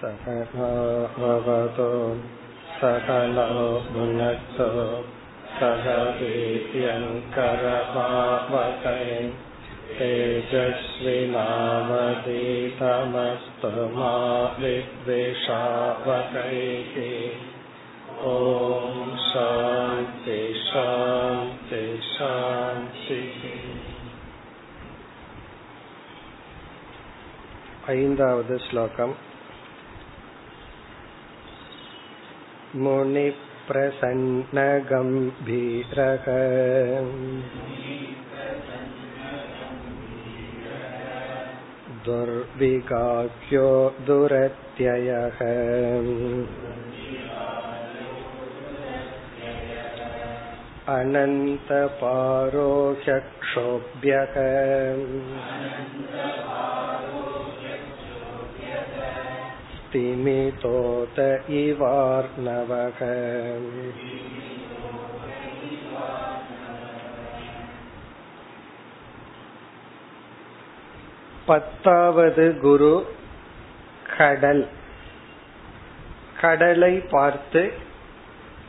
सकनाववतो सकलो भुनक्तो सह वीर्यङ्करभावकै तेजस्विनावतीतमस्तु मा विद्वेषावकैः ॐ शान्ति शान्ति शान्तिः ऐन्दावद् श्लोकम् मुनिप्रसन्नगम्भीरः दुर्विगाह्यो दुरत्ययः अनन्तपारोह्यक्षोभ्यः तिमितोत इवार्णवः பத்தாவது குரு கடல் கடலை பார்த்து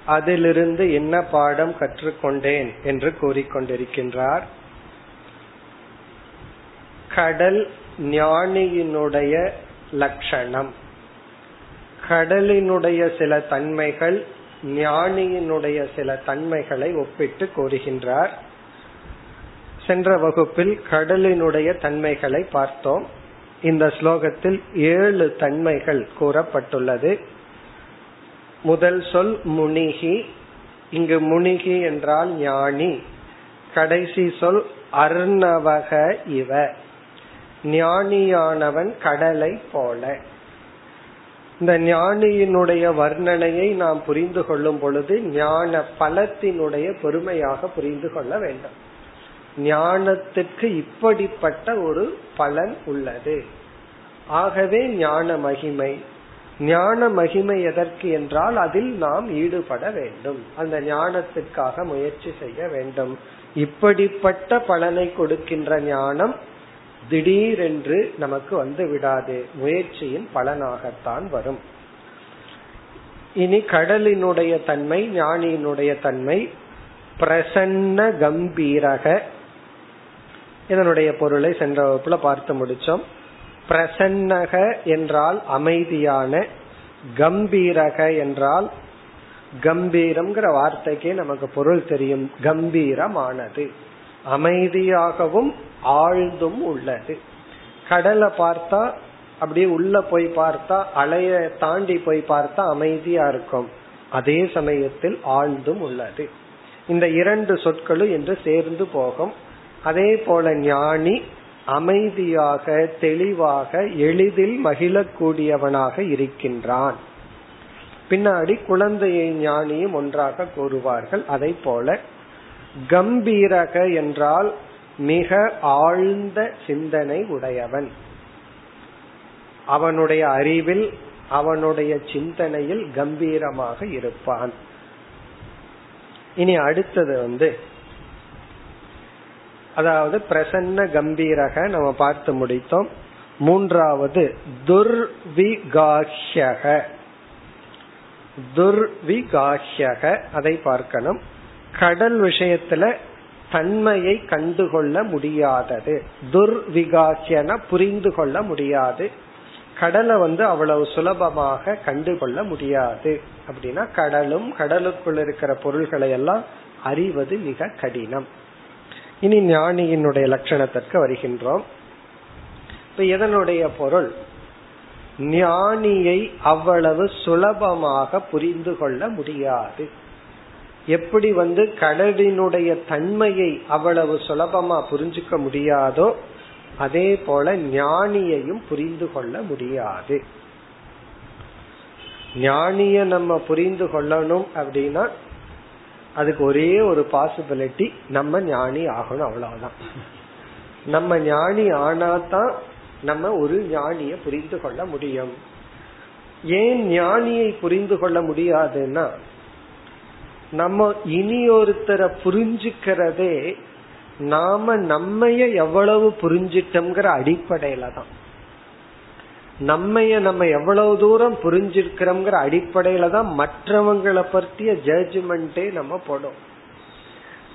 அதிலிருந்து என்ன பாடம் கற்றுக்கொண்டேன் என்று கூறிக்கொண்டிருக்கின்றார் கடல் ஞானியினுடைய லட்சணம் கடலினுடைய சில தன்மைகள் ஞானியினுடைய சில தன்மைகளை ஒப்பிட்டு கூறுகின்றார். சென்ற வகுப்பில் கடலினுடைய தன்மைகளை பார்த்தோம். இந்த ஸ்லோகத்தில் ஏழு தன்மைகள் கூறப்பட்டுள்ளது. முதல் சொல் முனிகி. இங்கு முனிகி என்றால் ஞானி. கடைசி சொல் அர்ணவக இவ. ஞானியானவன் கடலை போல. இந்த ஞானியினுடைய வர்ணனையை நாம் புரிந்து கொள்ளும் பொழுது ஞான பலத்தினுடைய பெருமையாக புரிந்து கொள்ள வேண்டும். ஞானத்துக்கு இப்படிப்பட்ட ஒரு பலன் உள்ளது. ஆகவே ஞான மகிமை. ஞான மகிமை எதற்கு என்றால் அதில் நாம் ஈடுபட வேண்டும். அந்த ஞானத்திற்காக முயற்சி செய்ய வேண்டும். இப்படிப்பட்ட பலனை கொடுக்கின்ற ஞானம் திடீரென்று நமக்கு வந்து விடாது. முயற்சியின் பலனாகத்தான் வரும். இனி கடலினுடைய தன்மை ஞானியினுடைய தன்மை பிரசன்ன கம்பீரக. இதனுடைய பொருளை சென்ற வகுப்புல பார்த்து முடிச்சோம். பிரசன்னக என்றால் அமைதியான கம்பீரக என்றால் கம்பீரம்ங்கிற வார்த்தைக்கே நமக்கு பொருள் தெரியும். கம்பீரமானது. அமைதியாகவும் ஆழ்ந்தும் உள்ளது. கடலை பார்த்தா அப்படியே உள்ள போய் பார்த்தா அலைய தாண்டி போய் பார்த்தா அமைதியா இருக்கும். அதே சமயத்தில் ஆழ்ந்தும் உள்ளது. இந்த இரண்டு சொற்களும் என்று சேர்ந்து போகும். அதே போல ஞானி அமைதியாக தெளிவாக எளிதில் மகிழக்கூடியவனாக இருக்கின்றான். பின்னாடி குழந்தையை ஞானியும் ஒன்றாக கூறுவார்கள். அதை போல கம்பீரக என்றால் மிக ஆழ்ந்த சிந்தனை உடையவன். அவனுடைய அறிவில் அவனுடைய சிந்தனையில் கம்பீரமாக இருப்பான். இனி அடுத்தது வந்து அதாவது பிரசன்ன கம்பீரக நம்ம பார்த்து முடித்தோம். மூன்றாவது துர்விகாஷ்யக துர்விகாஷ்யக அதை பார்க்கணும். கடல் விஷயத்துல தன்மையை கண்டுகொள்ள முடியாதது. துர்விகாசியன புரிந்து கொள்ள முடியாது. கடலை வந்து அவ்வளவு சுலபமாக கண்டுகொள்ள முடியாது. அப்படின்னா கடலும் கடலுக்குள் இருக்கிற பொருள்களை எல்லாம் அறிவது மிக கடினம். இனி ஞானியினுடைய லட்சணத்திற்கு வருகின்றோம். இப்ப இதனுடைய பொருள்? ஞானியை அவ்வளவு சுலபமாக புரிந்து கொள்ள முடியாது. எப்படி வந்து கடலினுடைய தன்மையை அவ்வளவு சுலபமா புரிஞ்சுக்க முடியாதோ அதே போல ஞானியையும் புரிந்து கொள்ள முடியாது. ஞானிய நம்ம புரிந்து கொள்ளணும் அப்படின்னா அதுக்கு ஒரே ஒரு பாசிபிலிட்டி நம்ம ஞானி ஆகணும் அவ்வளவுதான். நம்ம ஞானி ஆனாதான் நம்ம ஒரு ஞானிய புரிந்து கொள்ள முடியும். ஏன் ஞானியை புரிந்து கொள்ள முடியாதுன்னா நம்ம இனி ஒருத்தரை புரிஞ்சுக்கிறதே நாம நம்மைய எவ்வளவு புரிஞ்சிட்டோம்ங்கிற அடிப்படையில தான். நம்மைய நம்ம எவ்வளவு தூரம் புரிஞ்சிருக்கிறோம்ங்கிற அடிப்படையில தான் மற்றவங்களை பற்றிய ஜட்ஜ்மெண்டே நம்ம போடும்.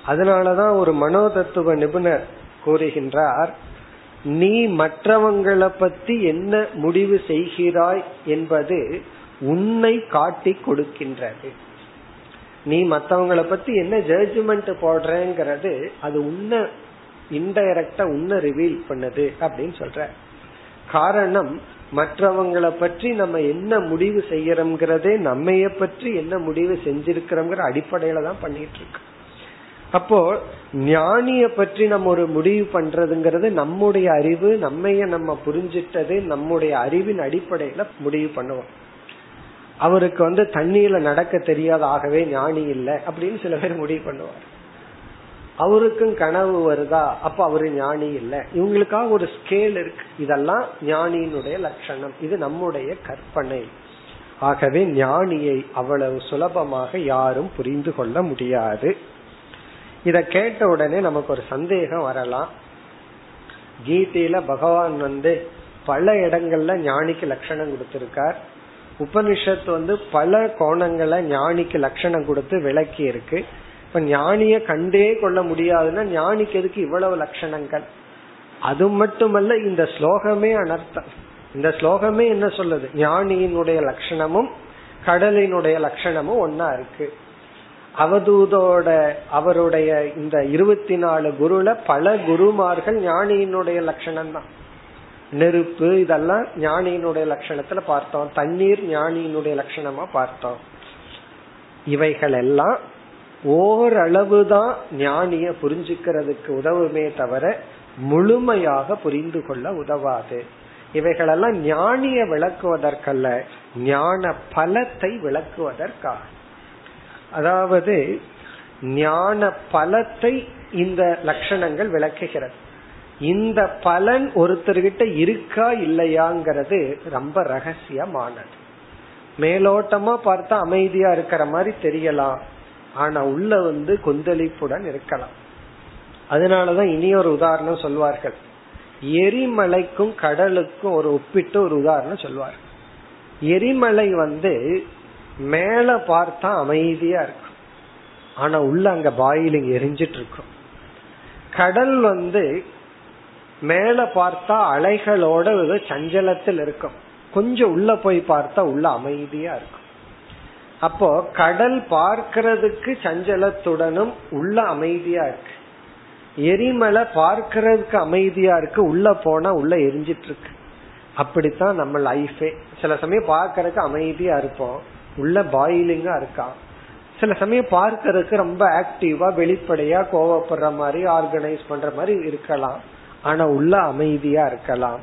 அதனாலதான் ஒரு மனோதத்துவ நிபுணர் கூறுகின்றார் நீ மற்றவங்களை பத்தி என்ன முடிவு செய்கிறாய் என்பது உன்னை காட்டி கொடுக்கின்றது. நீ மற்றவங்களை பத்தி என்ன ஜட்ஜ்மெண்ட் போடுறேங்கிறது அது உன்னை இன்டைரக்டா உன்ன ரிவீல் பண்ணுது அப்படின்னு சொல்ற. காரணம் மற்றவங்களை பற்றி நம்ம என்ன முடிவு செய்யறோம்ங்கிறதே நம்மைய பற்றி என்ன முடிவு செஞ்சிருக்கிறோம்ங்கிற அடிப்படையில தான் பண்ணிட்டு இருக்கு அப்போ ஞானிய பற்றி நம்ம ஒரு முடிவு பண்றதுங்கிறது நம்முடைய அறிவு நம்மைய நம்ம புரிஞ்சிட்டது நம்முடைய அறிவின் அடிப்படையில முடிவு பண்ணுவோம். அவருக்கு வந்து தண்ணியில நடக்க தெரியாத ஆகவே ஞானி இல்லை அப்படின்னு சில பேர் முடிவு பண்ணுவார். அவருக்கும் கனவு வருதா? அப்ப அவரு ஞானி இல்லை. இவங்களுக்காக ஒரு ஸ்கேல் இருக்கு. இதெல்லாம் ஞானியினுடைய லட்சணம். இது நம்முடைய கற்பனை. ஆகவே ஞானியை அவ்வளவு சுலபமாக யாரும் புரிந்து கொள்ள முடியாது. இத கேட்ட உடனே நமக்கு ஒரு சந்தேகம் வரலாம். கீதையில பகவான் வந்து பல இடங்கள்ல ஞானிக்கு லட்சணம் கொடுத்திருக்கார். உபனிஷத் வந்து பல கோணங்களை ஞானிக்கு லட்சணம் கொடுத்து விளக்கி இருக்கு. இப்ப ஞானிய கண்டே கொள்ள முடியாதுன்னா ஞானிக்கு எதுக்கு இவ்வளவு லட்சணங்கள்? அது மட்டுமல்ல இந்த ஸ்லோகமே அனர்த்தம். இந்த ஸ்லோகமே என்ன சொல்லுது? ஞானியினுடைய லட்சணமும் கடலினுடைய லட்சணமும் ஒன்னா இருக்கு. அவதூதோட அவருடைய இந்த இருபத்தி நாலு குருல பல குருமார்கள் ஞானியினுடைய லட்சணம் தான் நெருப்பு இதெல்லாம் ஞானியினுடைய லட்சணத்துல பார்த்தோம். தண்ணீர் ஞானியினுடைய லட்சணமா பார்த்தோம். இவைகள் எல்லாம் ஓரளவுதான் ஞானிய புரிஞ்சுக்கிறதுக்கு உதவுமே தவிர முழுமையாக புரிந்து கொள்ள உதவாது. இவைகளெல்லாம் ஞானிய விளக்குவதற்கல்ல ஞான பலத்தை விளக்குவதற்காக. அதாவது ஞான பலத்தை இந்த லட்சணங்கள் விளக்குகிறது. இந்த பலன் ஒருத்தர்கிட்ட இருக்கா இல்லையாங்கிறது ரொம்ப ரகசியமானது. மேலோட்டமா பார்த்தா அமைதியா இருக்கிற மாதிரி தெரியலாம். ஆனா உள்ள வந்து கொந்தளிப்புடன் இருக்கலாம். அதனாலதான் இனி ஒரு உதாரணம் சொல்வார்கள். எரிமலைக்கும் கடலுக்கும் ஒரு ஒப்பிட்டு ஒரு உதாரணம் சொல்வார் எரிமலை வந்து மேல பார்த்தா அமைதியா இருக்கும். ஆனா உள்ள அங்க பாயிலிங் எரிஞ்சிட்டு இருக்கும். கடல் வந்து மேல பார்த்தா அலைகளோட ஒரு சஞ்சலத்தில் இருக்கும். கொஞ்சம் உள்ள போய் பார்த்தா உள்ள அமைதியா இருக்கும். அப்போ கடல் பார்க்கறதுக்கு சஞ்சலத்துடனும் உள்ள அமைதியா இருக்கு. எரிமலை பார்க்கறதுக்கு அமைதியா இருக்கு. உள்ள போனா உள்ள எரிஞ்சிட்டு இருக்கு. அப்படித்தான் நம்ம லைஃபே சில சமயம் பார்க்கறதுக்கு அமைதியா இருப்போம். உள்ள பாயிலிங்கா இருக்கா? சில சமயம் பார்க்கறதுக்கு ரொம்ப ஆக்டிவா வெளிப்படையா கோவப்படுற மாதிரி ஆர்கனைஸ் பண்ற மாதிரி இருக்கலாம். ஆனா உள்ள அமைதியா இருக்கலாம்.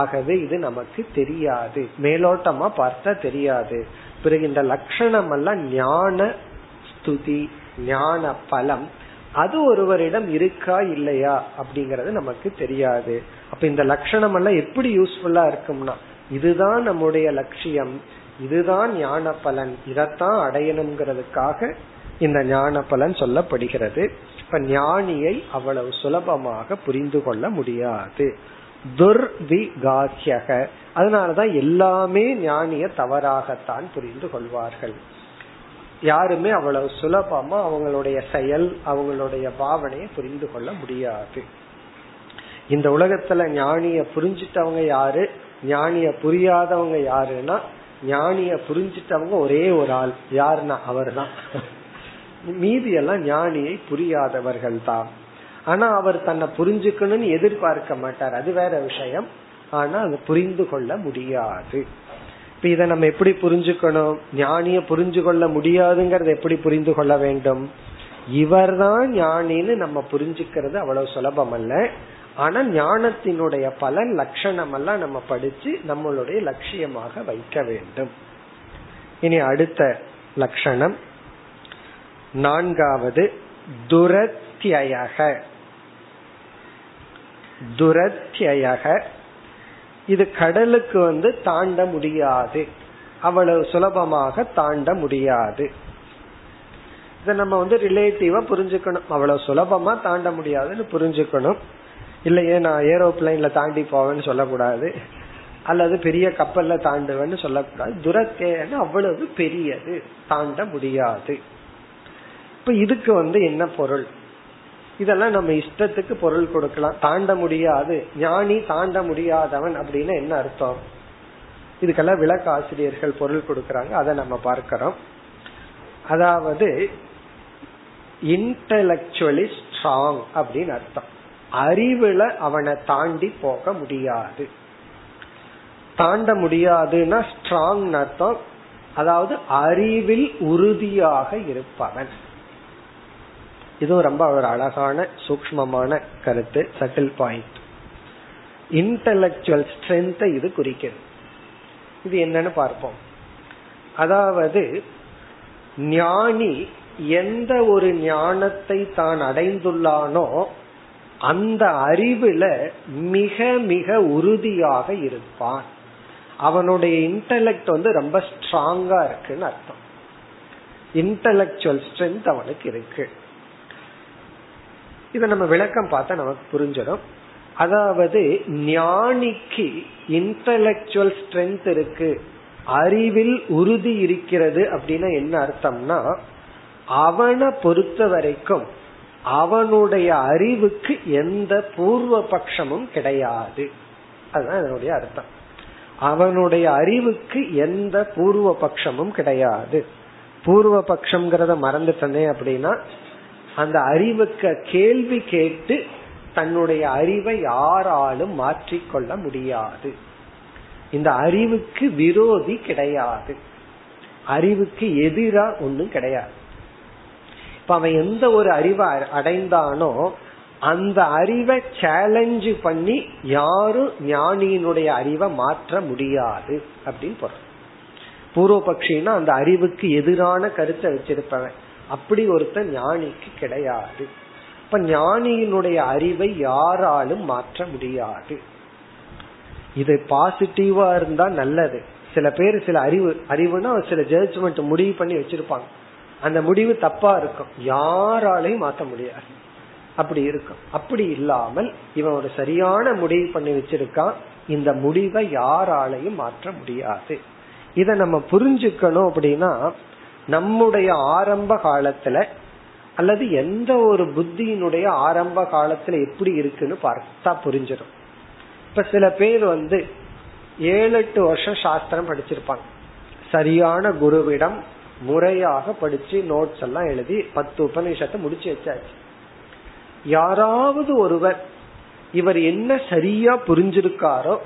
ஆகவே இது நமக்கு தெரியாது. மேலோட்டமா பார்த்தா தெரியாது. பிறகு இந்த லட்சணம் எல்லாம் ஞான ஸ்துதி ஞான பலம் அது ஒருவரிடம் இருக்கா இல்லையா அப்படிங்கறது நமக்கு தெரியாது. அப்ப இந்த லட்சணம் எல்லாம் எப்படி யூஸ்ஃபுல்லா இருக்கும்னா இதுதான் நம்முடைய லட்சியம் இதுதான் ஞான பலன் இதத்தான் அடையணுங்கிறதுக்காக இந்த ஞான பலன் சொல்லப்படுகிறது. இப்ப ஞானியை அவ்வளவு சுலபமாக புரிந்து கொள்ள முடியாது. துர்விகாசியக அதனாலதான் எல்லாமே ஞானிய தவறாகத்தான் புரிந்து கொள்வார்கள். யாருமே அவ்வளவு சுலபமா அவங்களுடைய செயல் அவங்களுடைய பாவனையை புரிந்து கொள்ள முடியாது. இந்த உலகத்துல ஞானிய புரிஞ்சிட்டவங்க யாரு? ஞானிய புரியாதவங்க யாருன்னா ஞானிய புரிஞ்சிட்டவங்க ஒரே ஒரு ஆள். யாருன்னா அவர் தான் மீதி எல்லாம் ஞானியை புரியாதவர்கள் தான் ஆனா அவர் தன்னை புரிஞ்சுக்கணும்னு எதிர்பார்க்க மாட்டார். அது வேற விஷயம். ஆனா அது புரிந்து கொள்ள முடியாது. இப்ப இதை நம்ம எப்படி புரிஞ்சுக்கணும்? ஞானிய புரிஞ்சு கொள்ள முடியாதுங்கறத எப்படி புரிந்து கொள்ள வேண்டும்? இவர்தான் ஞானின்னு நம்ம புரிஞ்சுக்கிறது அவ்வளவு சுலபம் அல்ல. ஆனா ஞானத்தினுடைய பலன் லட்சணம் எல்லாம் நம்ம படிச்சு நம்மளுடைய லட்சியமாக வைக்க வேண்டும். இனி அடுத்த லட்சணம். நான்காவது துரத்தியக துரத்தியக இது கடலுக்கு வந்து தாண்ட முடியாது. அவ்வளவு சுலபமாக தாண்ட முடியாது. இதை நம்ம வந்து ரிலேட்டிவா புரிஞ்சுக்கணும். அவ்வளவு சுலபமா தாண்ட முடியாதுன்னு புரிஞ்சுக்கணும். இல்லையே நான் ஏரோப்ளைன்ல தாண்டி போவேன்னு சொல்லக்கூடாது. அல்லது பெரிய கப்பல்ல தாண்டுவேன்னு சொல்லக்கூடாது. துரத்தேன்னு அவ்வளவு பெரியது. தாண்ட முடியாது. இப்ப இதுக்கு வந்து என்ன பொருள்? இதெல்லாம் நம்ம இஷ்டத்துக்கு பொருள் கொடுக்கலாம். தாண்ட முடியாது. ஞானி தாண்ட முடியாதவன் அப்படின்னு என்ன அர்த்தம்? இதுக்கெல்லாம் விளக்க ஆசிரியர்கள் பொருள் கொடுக்கறாங்க. அதை நம்ம பார்க்கிறோம். அதாவது இன்டலக்சுவலி ஸ்ட்ராங் அப்படின்னு அர்த்தம். அறிவுல அவனை தாண்டி போக முடியாது. தாண்ட முடியாதுன்னா ஸ்ட்ராங் அர்த்தம். அதாவது அறிவில் உறுதியாக இருப்பவன். இதுவும் ரொம்ப ஒரு அழகான சூக்மமான கருத்து சட்டில் பாயிண்ட் இன்டலக்சுவல் ஸ்ட்ரென்த் இது குறிக்கிறது. இது என்னன்னு பார்ப்போம். அதாவது ஞானி எந்த ஒரு ஞானத்தை தான் அடைந்துள்ளானோ அந்த அறிவுல மிக மிக உறுதியாக இருப்பான். அவனுடைய இன்டலெக்ட் வந்து ரொம்ப ஸ்ட்ராங்கா இருக்குன்னு அர்த்தம். இன்டலக்சுவல் ஸ்ட்ரென்த் அவனுக்கு இருக்கு. இதை நம்ம விளக்கம் பார்த்தா நமக்கு புரிஞ்சிடும். அதாவது ஞானிக்கு இன்டலெக்சுவல் ஸ்ட்ரென்த் இருக்கு. அறிவில் உறுதி இருக்கிறது அப்படின்னா என்ன அர்த்தம்னா அவனை பொறுத்த வரைக்கும் அவனுடைய அறிவுக்கு எந்த பூர்வ பட்சமும் கிடையாது. அதுதான் அதனுடைய அர்த்தம். அவனுடைய அறிவுக்கு எந்த பூர்வ பட்சமும் கிடையாது. பூர்வ பட்சம்ங்கிறத மறந்துட்டனே அப்படின்னா அந்த அறிவுக்கு கேள்வி கேட்டு தன்னுடைய அறிவை யாராலும் மாற்றிக்கொள்ள முடியாது. இந்த அறிவுக்கு விரோதி கிடையாது. அறிவுக்கு எதிரா ஒன்றும் கிடையாது. இப்ப அவன் எந்த ஒரு அறிவை அடைந்தானோ அந்த அறிவை சேலஞ்சு பண்ணி யாரும் ஞானியினுடைய அறிவை மாற்ற முடியாது அப்படின்னு பொருள். பூர்வபக்ஷின்னா அந்த அறிவுக்கு எதிரான கருத்தை வச்சிருப்பவன். அப்படி ஒருத்த ஞானிக்கு கிடையாது. இப்ப ஞானியினுடைய அறிவை யாராலும் மாற்ற முடியாது. இது பாசிட்டிவா இருந்தா நல்லது. சில பேர் சில அறிவு அறிவுனா சில ஜட்ஜ்மெண்ட் முடிவு பண்ணி வச்சிருப்பாங்க. அந்த முடிவு தப்பா இருக்கும். யாராலையும் மாற்ற முடியாது. அப்படி இருக்கும். அப்படி இல்லாமல் இவன் ஒரு சரியான முடிவு பண்ணி வச்சிருக்கான். இந்த முடிவை யாராலையும் மாற்ற முடியாது. இத நம்ம புரிஞ்சுக்கணும் அப்படின்னா நம்முடைய ஆரம்ப காலத்துல அல்லது எந்த ஒரு புத்தியினுடைய ஆரம்ப காலத்துல எப்படி இருக்குன்னு பார்த்தா புரிஞ்சிடும். இப்ப சில பேர் வந்து ஏழு எட்டு வருஷம் சாஸ்திரம் படிச்சிருப்பாங்க. சரியான குருவிடம் முறையாக படிச்சு நோட்ஸ் எல்லாம் எழுதி பத்து உபநிஷத்தை முடிச்சு வச்சாச்சு. யாராவது ஒருவர் இவர் என்ன சரியா புரிஞ்சிருக்காரோ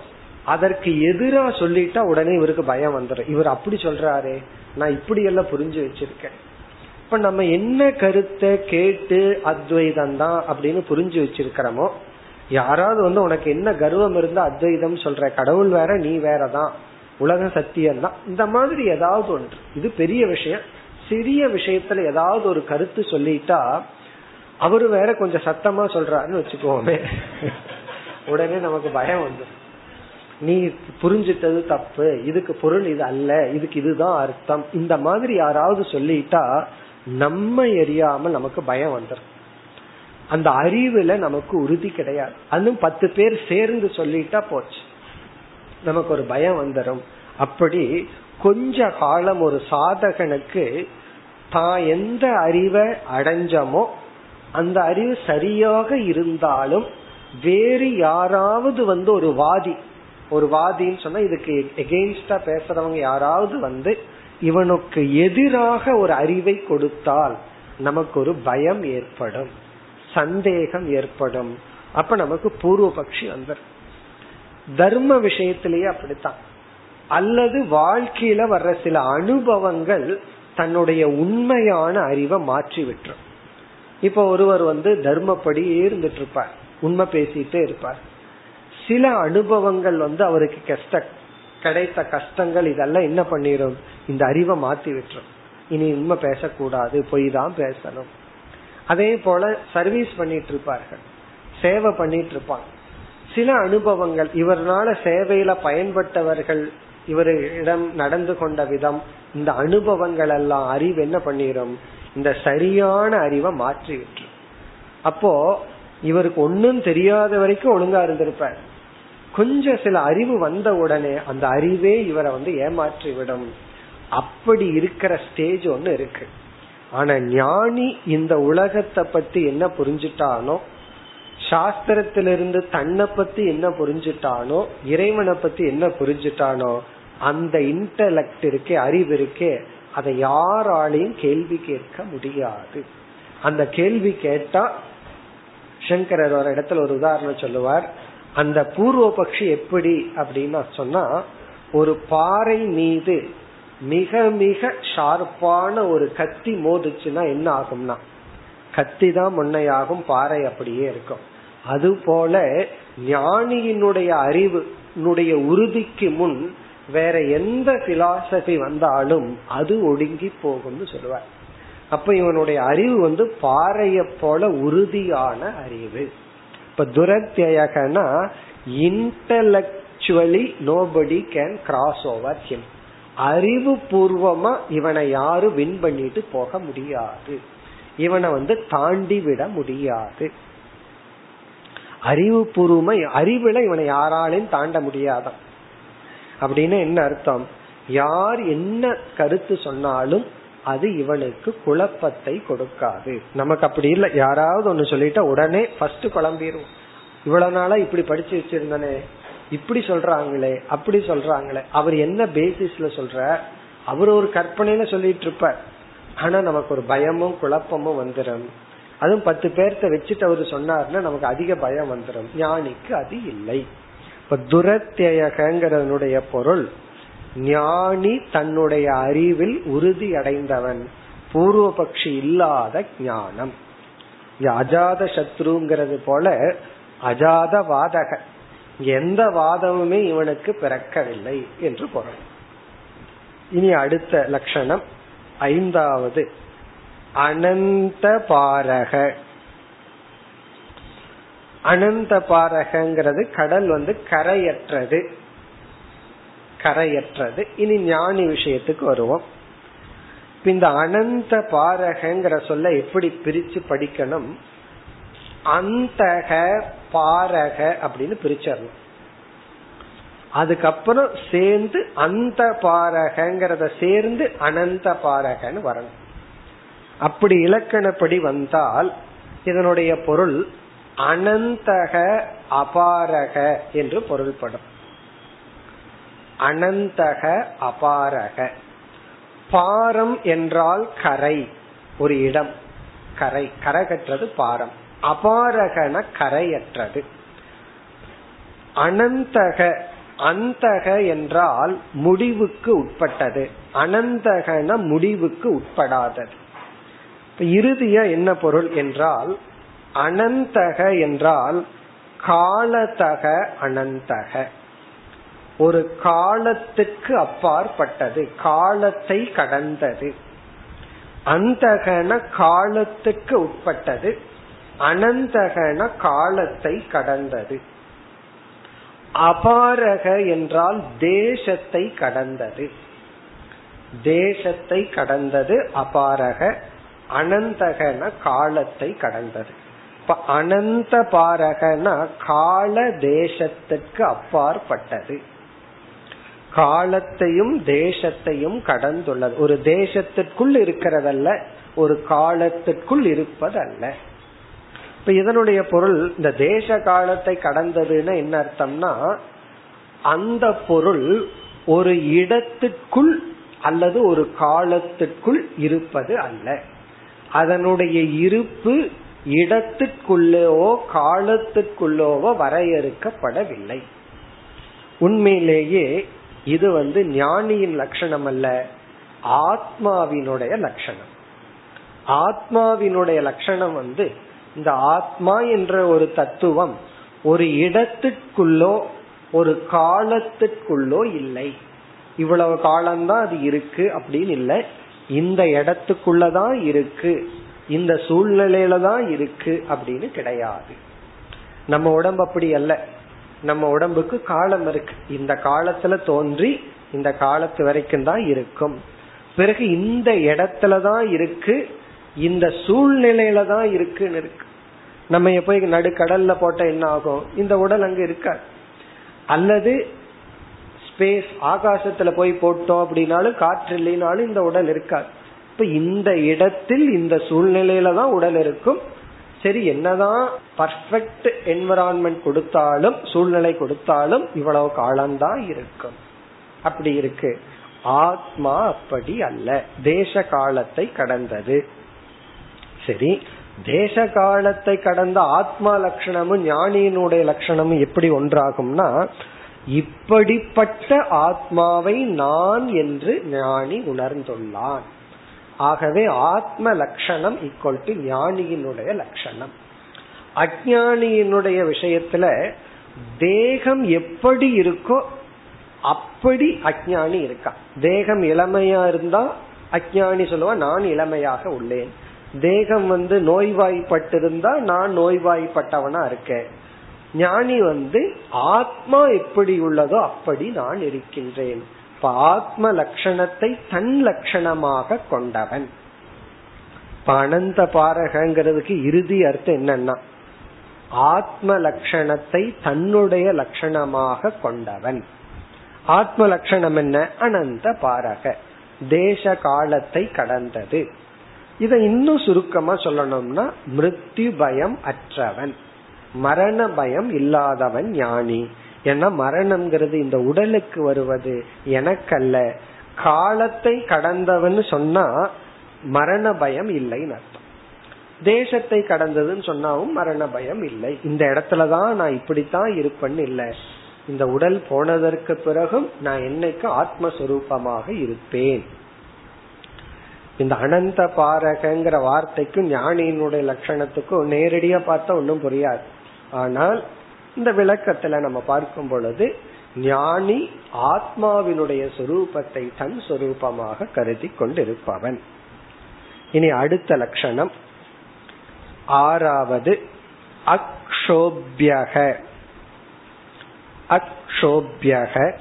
அதற்கு எதிரா சொல்லிட்டா உடனே இவருக்கு பயம் வந்துடும் இவர் அப்படி சொல்றாரு நான் இப்படி எல்லாம் புரிஞ்சு வச்சிருக்கேன். இப்ப நம்ம என்ன கருத்தை கேட்டு அத்வைதம் தான் அப்படின்னு புரிஞ்சு வச்சிருக்கிறோமோ யாராவது வந்து உனக்கு என்ன கர்வம் இருந்தா அத்வைதம் சொல்ற கடவுள் வேற நீ வேறதான் உலக சத்தியம் தான். இந்த மாதிரி ஏதாவது ஒன்று. இது பெரிய விஷயம். சிறிய விஷயத்துல ஏதாவது ஒரு கருத்து சொல்லிட்டா அவரு வேற கொஞ்சம் சத்தமா சொல்றாருன்னு வச்சுக்கோமே. உடனே நமக்கு பயம் வந்துடும் நீ புரிஞ்சிட்டது தப்பு இதுக்கு பொருள் இது அல்ல இதுக்கு இதுதான் அர்த்தம். இந்த மாதிரி யாராவது சொல்லிட்டா நம்ம எரியாம நமக்கு பயம் வந்துடும் அந்த அறிவுல நமக்கு உறுதி கிடையாது. அதுவும் பத்து பேர் சேர்ந்து சொல்லிட்டா போச்சு. நமக்கு ஒரு பயம் வந்துடும் அப்படி கொஞ்ச காலம் ஒரு சாதகனுக்கு தான் எந்த அறிவை அடைஞ்சமோ அந்த அறிவு சரியாக இருந்தாலும் வேறு யாராவது வந்து ஒரு வாதி ஒரு வாதின்னு சொன்னா இதுக்கு எகெயின்ஸ்டா பேசுறவங்க யாராவது வந்து இவனுக்கு எதிராக ஒரு அறிவை கொடுத்தால் நமக்கு ஒரு பயம் ஏற்படும் சந்தேகம் ஏற்படும். அப்ப நமக்கு பூர்வ பட்சி வந்துடும் தர்ம விஷயத்திலேயே அப்படித்தான். அல்லது வாழ்க்கையில வர்ற சில அனுபவங்கள் தன்னுடைய உண்மையான அறிவை மாற்றி விட்டுரும். இப்ப ஒருவர் வந்து தர்மப்படி இருந்துட்டு இருப்பார். உண்மை பேசிட்டே இருப்பார். சில அனுபவங்கள் வந்து அவருக்கு கஷ்ட கிடைத்த கஷ்டங்கள் இதெல்லாம் என்ன பண்ணிரும்? இந்த அறிவை மாத்தி விட்டுரும். இனி உண்மை பேசக்கூடாது பொய் தான் பேசணும். அதே போல சர்வீஸ் பண்ணிட்டு இருப்பார்கள் சேவை பண்ணிட்டு இருப்பாங்க சில அனுபவங்கள் இவர்னால சேவையில பயன்பட்டவர்கள் இவரிடம் நடந்து கொண்ட விதம் இந்த அனுபவங்கள் எல்லாம் அறிவு என்ன பண்ணிரும்? இந்த சரியான அறிவை மாற்றி விட்டுரும். அப்போ இவருக்கு ஒன்னும் தெரியாத வரைக்கும் ஒழுங்கா இருந்திருப்பார். கொஞ்சம் சில அறிவு வந்த உடனே அந்த அறிவே இவரை வந்து ஏமாற்றி விடும் அப்படி இருக்கிற ஸ்டேஜ் ஒன்னு இருக்கு. ஆனா ஞானி இந்த உலகத்தை பத்தி என்ன புரிஞ்சுட்டானோ சாஸ்திரத்திலிருந்து தன்னை பத்தி என்ன புரிஞ்சுட்டானோ இறைவனை பத்தி என்ன புரிஞ்சுட்டானோ அந்த இன்டலெக்ட் இருக்கே அறிவு இருக்கே அதை யாராலையும் கேள்வி கேட்க முடியாது. அந்த கேள்வி கேட்டா சங்கரர் ஒரு இடத்துல ஒரு உதாரணம் சொல்லுவார். அந்த பூர்வ பக்ஷி எப்படி அப்படின்னு சொன்னா ஒரு பாறை மீது மிக மிக ஷார்ப்பான ஒரு கத்தி மோதுச்சுன்னா என்ன ஆகும்னா கத்தி தான் முன்னையாகும் பாறை அப்படியே இருக்கும். அது போல ஞானியினுடைய அறிவுனுடைய உறுதிக்கு முன் வேற எந்த பிலாசபி வந்தாலும் அது ஒடுங்கி போகும்னு சொல்லுவார். அப்ப இவனுடைய அறிவு வந்து பாறைய போல உறுதியான அறிவு. இப்ப துரத்தியகனா intellectually nobody can cross over him அறிவு பூர்வமா இவனை யாரும் வின் பண்ணிட்டு போக முடியாது. இவனை வந்து தாண்டி விட முடியாது. அறிவு பூர்வமா அறிவுல இவனை யாராலையும் தாண்ட முடியாதான். அப்படின்னு என்ன அர்த்தம்? யார் என்ன கருத்து சொன்னாலும் அது இவனுக்கு குழப்பத்தை கொடுக்காது. நமக்கு அப்படி இல்லை. யாராவது ஒன்னு சொல்லிட்டா உடனே ஃபர்ஸ்ட் குழம்பிடும் இவ்வளவு நாளா இப்படி படிச்சு வச்சிருந்தனே இப்படி சொல்றாங்களே அப்படி சொல்றாங்களே. அவர் என்ன பேசிஸ்ல சொல்ற? அவர் ஒரு கற்பனையில சொல்லிட்டு இருப்பார். ஆனா நமக்கு ஒரு பயமும் குழப்பமும் வந்துடும் அதுவும் பத்து பேர்த்த வச்சுட்டு அவரு சொன்னார்னா நமக்கு அதிக பயம் வந்துடும் ஞானிக்கு அது இல்லை. இப்ப துரத்தியகங்கிறதனுடைய பொருள் ஞானி தன்னுடைய அறிவில் உறுதி அடைந்தவன் பூர்வபக்ஷி இல்லாத ஞானம். அஜாத சத்ருங்கிறது போல அஜாத வாதக. எந்த வாதமுமே இவனுக்கு பிறக்கவில்லை என்று பொருள். இனி அடுத்த லட்சணம் ஐந்தாவது. அனந்த பாரக. அனந்த பாரகங்கிறது கடல் வந்து கரையற்றது. கரையற்றது. இனி ஞானி விஷயத்துக்கு வருவோம். இந்த அனந்த பாரகங்கிற சொல்ல எப்படி பிரிச்சு படிக்கணும்? அந்தக பாரக அப்படின்னு பிரிச்சிடணும். அதுக்கப்புறம் சேர்ந்து அந்த பாரகங்கிறத சேர்ந்து அனந்த பாரகன்னு வரணும். அப்படி இலக்கணப்படி வந்தால் இதனுடைய பொருள் அனந்தக அபாரக என்று பொருள்படும். அனந்தக அபாரக. பாரம் என்றால் கரை ஒரு இடம். கரை கரகற்றது பாரம். அபாரகன கரையற்றது. அனந்தக அந்தக என்றால் முடிவுக்கு உட்பட்டது. அனந்தகன முடிவுக்கு உட்படாதது. இறுதியா என்ன பொருள் என்றால் அனந்தக என்றால் காலதக அனந்தக. ஒரு காலத்துக்கு அப்பாற்பட்டது காலத்தை கடந்தது. அந்தகன காலத்துக்கு உட்பட்டது அனந்தகன காலத்தை கடந்தது. அபாரக என்றால் தேசத்தை கடந்தது. தேசத்தை கடந்தது அபாரக அனந்தகன காலத்தை கடந்தது. இப்ப அனந்த பாரகன கால தேசத்துக்கு அப்பாற்பட்டது. காலத்தையும் தேசத்தையும் கடந்துள்ளது. ஒரு தேசத்திற்குள் இருக்கிறதல்ல ஒரு காலத்திற்குள் இருப்பதல்ல. இப்ப இதனுடைய பொருள் இந்த தேச காலத்தை கடந்ததுன்னு என்ன அர்த்தம்னா அந்த பொருள் ஒரு இடத்துக்குள் அல்லது ஒரு காலத்திற்குள் இருப்பது அல்ல. அதனுடைய இருப்பு இடத்துக்குள்ளோ காலத்துக்குள்ளோவோ வரையறுக்கப்படவில்லை. உண்மையிலேயே இது வந்து ஞானியின் லட்சணம் அல்ல ஆத்மாவினுடைய லட்சணம். ஆத்மாவினுடைய லட்சணம் வந்து இந்த ஆத்மா என்ற ஒரு தத்துவம் ஒரு இடத்துக்குள்ளோ ஒரு காலத்துக்குள்ளோ இல்லை. இவ்வளவு காலம்தான் அது இருக்கு அப்படின்னு இல்லை. இந்த இடத்துக்குள்ளதான் இருக்கு. இந்த சூழ்நிலையில தான் இருக்கு அப்படின்னு கிடையாது. நம்ம உடம்பு அப்படி அல்ல. நம்ம உடம்புக்கு காலம் இருக்கு. இந்த காலத்துல தோன்றி இந்த காலத்து வரைக்கும் தான் இருக்கும். பிறகு இந்த இடத்துலதான் இருக்கு. இந்த சூழ்நிலையில தான் இருக்குன்னு இருக்கு. நம்ம போய் நடுக்கடல்ல போட்ட என்ன ஆகும்? இந்த உடல் அங்க இருக்காது. அல்லது ஸ்பேஸ் ஆகாசத்துல போய் போட்டோம் அப்படின்னாலும் காற்று இல்லைனாலும் இந்த உடல் இருக்காது. இப்ப இந்த இடத்தில் இந்த சூழ்நிலையில தான் உடல் இருக்கும். சரி என்னதான் பர்ஃபெக்ட் என்விரான்மெண்ட் கொடுத்தாலும் சூழ்நிலை கொடுத்தாலும் இவ்வளவு காலம்தான் இருக்கும். அப்படி இருக்கு. ஆத்மா அப்படி அல்ல. தேச காலத்தை கடந்தது. சரி தேச காலத்தை கடந்த ஆத்மா லட்சணமும் ஞானியினுடைய லட்சணமும் எப்படி ஒன்றாகும்னா இப்படிப்பட்ட ஆத்மாவை நான் என்று ஞானி உணர்ந்துள்ளான். ஆகவே ஆத்ம லட்சணம் ஈக்குவல் டு ஞானியினுடைய லட்சணம் அஜானியினுடைய விஷயத்துல தேகம் எப்படி இருக்கோ அப்படி அஜானி இருக்கா. தேகம் இளமையா இருந்தா அஜானி சொல்லுவான் நான் இளமையாக உள்ளேன். தேகம் வந்து நோய்வாய்ப்பட்டிருந்தா நான் நோய்வாய்ப்பட்டவனா இருக்கேன். ஞானி வந்து ஆத்மா எப்படி உள்ளதோ அப்படி நான் இருக்கின்றேன். இப்ப ஆத்ம லட்சணத்தை தன் லட்சணமாக கொண்டவன். இப்ப அனந்த பாரகங்கிறதுக்கு இறுதி அர்த்தம் என்னன்னா ஆத்ம லட்சணத்தை தன்னுடைய லட்சணமாக கொண்டவன். ஆத்ம லட்சணம் என்ன? அனந்த பாரக. தேச காலத்தை கடந்தது. இதை இன்னும் சுருக்கமா சொல்லணும்னா மிருத்யு பயம் அற்றவன். மரண பயம் இல்லாதவன் ஞானி. ஏன்னா மரணம்ங்கிறது இந்த உடலுக்கு வருவது எனக்கல்ல. காலத்தை கடந்தவன் சொன்னா மரண பயம் இல்லைன்னு அர்த்தம். தேசத்தை கடந்ததுன்னு சொன்னாவும் மரண பயம் இல்லை. இந்த இடத்துலதான் நான் இப்படித்தான் இருப்பேன்னு இல்லை. இந்த உடல் போனதற்கு பிறகும் நான் என்னைக்கு ஆத்மஸ்வரூபமாக இருப்பேன்? இந்த அனந்த பாரகங்கிற வார்த்தைக்கும் ஞானியினுடைய லட்சணத்துக்கும் நேரடியா பார்த்தா ஒன்னும் புரியாது. ஆனால் இந்த விளக்கத்துல நம்ம பார்க்கும் பொழுது ஞானி ஆத்மாவினுடைய சொரூபத்தை தன் சொரூபமாக கருதி கொண்டிருப்பவன். இனி அடுத்த லட்சணம். ஆறாவது அக்ஷோபியக. அக்ஷோபியக.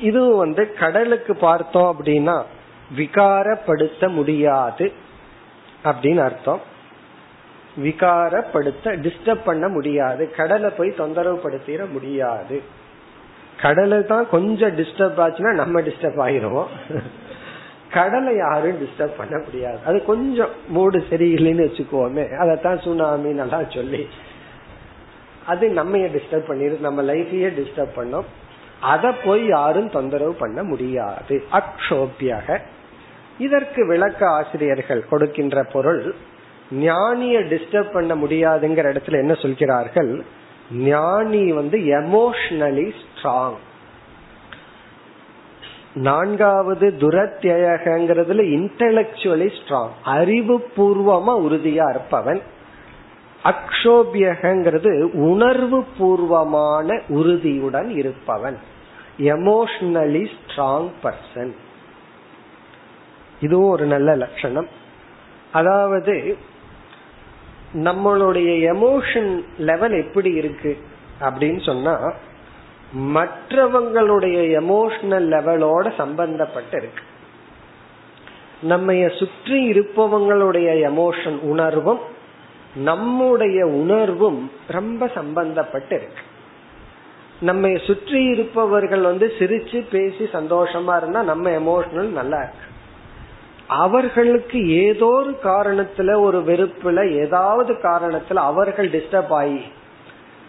இது வந்து கடலுக்கு பார்த்தோம் அப்படின்னா விகாரப்படுத்த முடியாது அப்படின்னு அர்த்தம். விகாரப்படுத்த டிஸ்டர்ப் பண்ண முடியாது. கடலை போய் தொந்தரவு படுத்திட முடியாது. கடலை தான் கொஞ்சம் டிஸ்டர்ப் ஆச்சுன்னா நம்ம டிஸ்டர்ப் ஆயிரும் கடலை யாரும் டிஸ்டர்ப் பண்ண முடியாது. அது கொஞ்சம் மூடு சரியில்லைன்னு வச்சுக்கோமே அதைத்தான் சுனாமி நல்லா சொல்லி. அது நம்ம டிஸ்டர்ப் பண்ணிரு நம்ம லைஃபையே டிஸ்டர்ப் பண்ணோம். அதை போய் யாரும் தொந்தரவு பண்ண முடியாது. அக்ஷோபியாக. இதற்கு விளக்க ஆசிரியர்கள் கொடுக்கின்ற பொருள் ஞானிய டிஸ்டர்ப் பண்ண முடியாதுங்கிற இடத்துல என்ன சொல்கிறார்கள்? ஞானி வந்து எமோஷனலி ஸ்ட்ராங் நான்காவது துரத்தியகங்கிறதுல இன்டலக்சுவலி ஸ்ட்ராங் அறிவு பூர்வமா உறுதியா இருப்பவன். அக்ஷோபியகங்கிறது உணர்வு பூர்வமான உறுதியுடன் இருப்பவன். எமோஷனலி ஸ்ட்ராங் பர்சன் இதுவும் ஒரு நல்ல லட்சணம். அதாவது நம்மளுடைய எமோஷன் லெவல் எப்படி இருக்கு? அப்படின்னு சொன்னா மற்றவங்களுடைய எமோஷனல் லெவலோட சம்பந்தப்பட்டு இருக்கு. நம்ம சுற்றி இருப்பவங்களுடைய எமோஷன் உணர்வும் நம்முடைய உணர்வும் ரொம்ப சம்பந்தப்பட்டு இருக்கு. நம்ம சுற்றி இருப்பவர்கள் வந்து சிரிச்சு பேசி சந்தோஷமா இருந்தா நம்ம எமோஷனல் நல்லா இருக்கு. அவர்களுக்கு ஏதோ ஒரு காரணத்துல ஒரு வெறுப்புல ஏதாவது காரணத்துல அவர்கள் டிஸ்டர்ப் ஆகி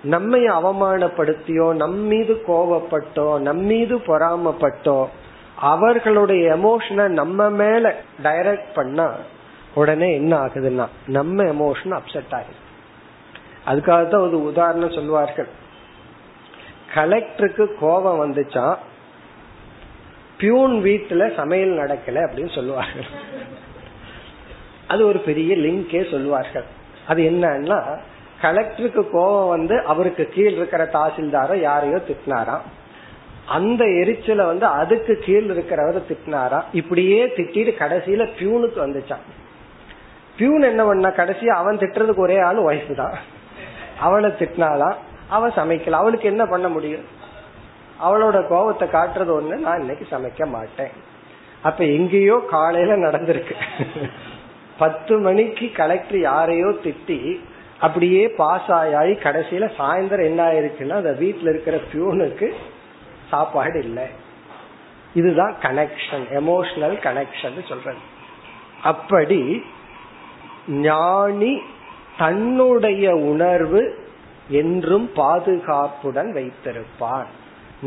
நம்மை அவமானப்படுத்தியோ நம் மீது கோவப்பட்டோ நம் மீது பொறாமப்பட்டோ அவர்களுடைய எமோஷனை நம்ம மேல டைரக்ட் பண்ணா உடனே என்ன ஆகுதுன்னா நம்ம எமோஷன் அப்செட் ஆகுது. அதுக்காக தான் ஒரு உதாரணம் சொல்வார்கள் கலெக்டருக்கு கோபம் வந்துச்சா பியூன் வீட்டுல சமையல் நடக்கல அப்படின்னு சொல்லுவார்கள். அது ஒரு பெரிய லிங்கே சொல்லுவார்கள். அது என்னன்னா கலெக்டருக்கு கோபம் வந்து அவருக்கு கீழ் இருக்கிற தாசில்தாரோ யாரையோ திட்டினாராம். அந்த எரிச்சல வந்து அதுக்கு கீழ் இருக்கிறவரை திட்டினாராம். இப்படியே திட்டிட்டு கடைசியில பியூனுக்கு வந்துச்சான். பியூன் என்ன பண்ணா கடைசியா அவன் திட்டுறதுக்கு ஒரே ஆள் ஒய்ஃப் தான். அவளை திட்டினாலாம் அவன் சமைக்கல. அவளுக்கு என்ன பண்ண முடியும்? அவளோட கோபத்தை காட்டுறது ஒண்ணு நான் இன்னைக்கு சமைக்க மாட்டேன். அப்ப எங்கேயோ காலையில நடந்திருக்கு. பத்து மணிக்கு கலெக்டர் யாரையோ திட்டி அப்படியே பாஸ் ஆகி கடைசியில சாயந்தரம் என்ன ஆயிருக்குன்னா அந்த வீட்டுல இருக்கிற பியூனுக்கு சாப்பாடு இல்லை. இதுதான் கனெக்ஷன் எமோஷனல் கனெக்ஷன் சொல்றது. அப்படி ஞானி தன்னுடைய உணர்வு என்றும் பாதுகாப்புடன் வைத்திருப்பான்.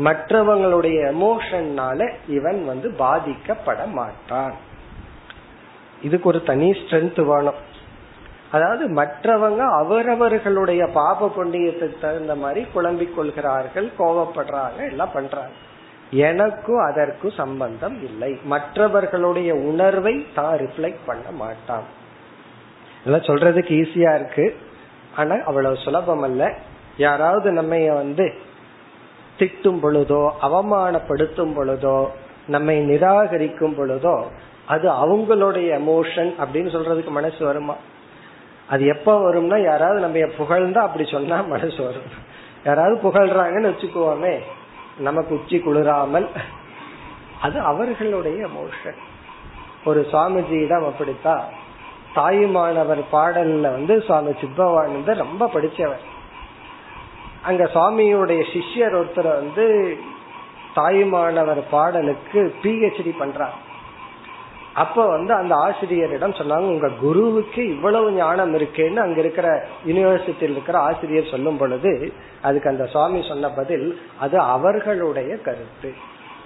மற்றவங்களுடைய எமோஷன்னால இவன் வந்து பாதிக்கப்பட மாட்டான். இதுக்கு ஒரு தனி ஸ்ட்ரென்த் வேணும். அதாவது மற்றவங்க அவரவர்களுடைய பாப புண்ணியத்துக்கு தகுந்த மாதிரி குழம்பிக் கொள்கிறார்கள் கோபப்படுறாங்க எல்லாம் பண்றாங்க. எனக்கும் அதற்கும் சம்பந்தம் இல்லை. மற்றவர்களுடைய உணர்வை தான் ரிஃப்ளெக்ட் பண்ண மாட்டான். இதெல்லாம் சொல்றதுக்கு ஈஸியா இருக்கு. ஆனா அவ்வளவு சுலபம் அல்ல யாராவது நம்ம வந்து திட்டும் பொழுதோ அவமானப்படுத்தும் பொழுதோ நம்மை நிராகரிக்கும் பொழுதோ அது அவங்களுடைய எமோஷன் அப்படின்னு சொல்றதுக்கு மனசு வருமா? அது எப்ப வரும்னா யாராவது நம்ம புகழ்ந்தா அப்படி சொன்னா மனசு வரும். யாராவது புகழ்றாங்கன்னு வச்சுக்குவோமே நமக்கு உச்சி குளிராமல் அது அவர்களுடைய எமோஷன் ஒரு சுவாமிஜியிடம் அப்படித்தான் தாயுமானவர் பாடல்ல வந்து சுவாமி சித்பவானந்தர் ரொம்ப படிச்சவர். அங்க சுவாமியுடைய சிஷ்யர் ஒருத்தர் வந்து தாயுமானவர் பாடலுக்கு பிஹெச்டி பண்றார். அப்ப வந்து அந்த ஆசிரியரிடம் சொன்னாங்க உங்க குருவுக்கு இவ்வளவு ஞானம் இருக்குன்னு அங்க இருக்கிற யூனிவர்சிட்டியில் இருக்கிற ஆசிரியர் சொல்லும் பொழுது அதுக்கு அந்த சுவாமி சொன்ன பதில் அது அவர்களுடைய கருத்து.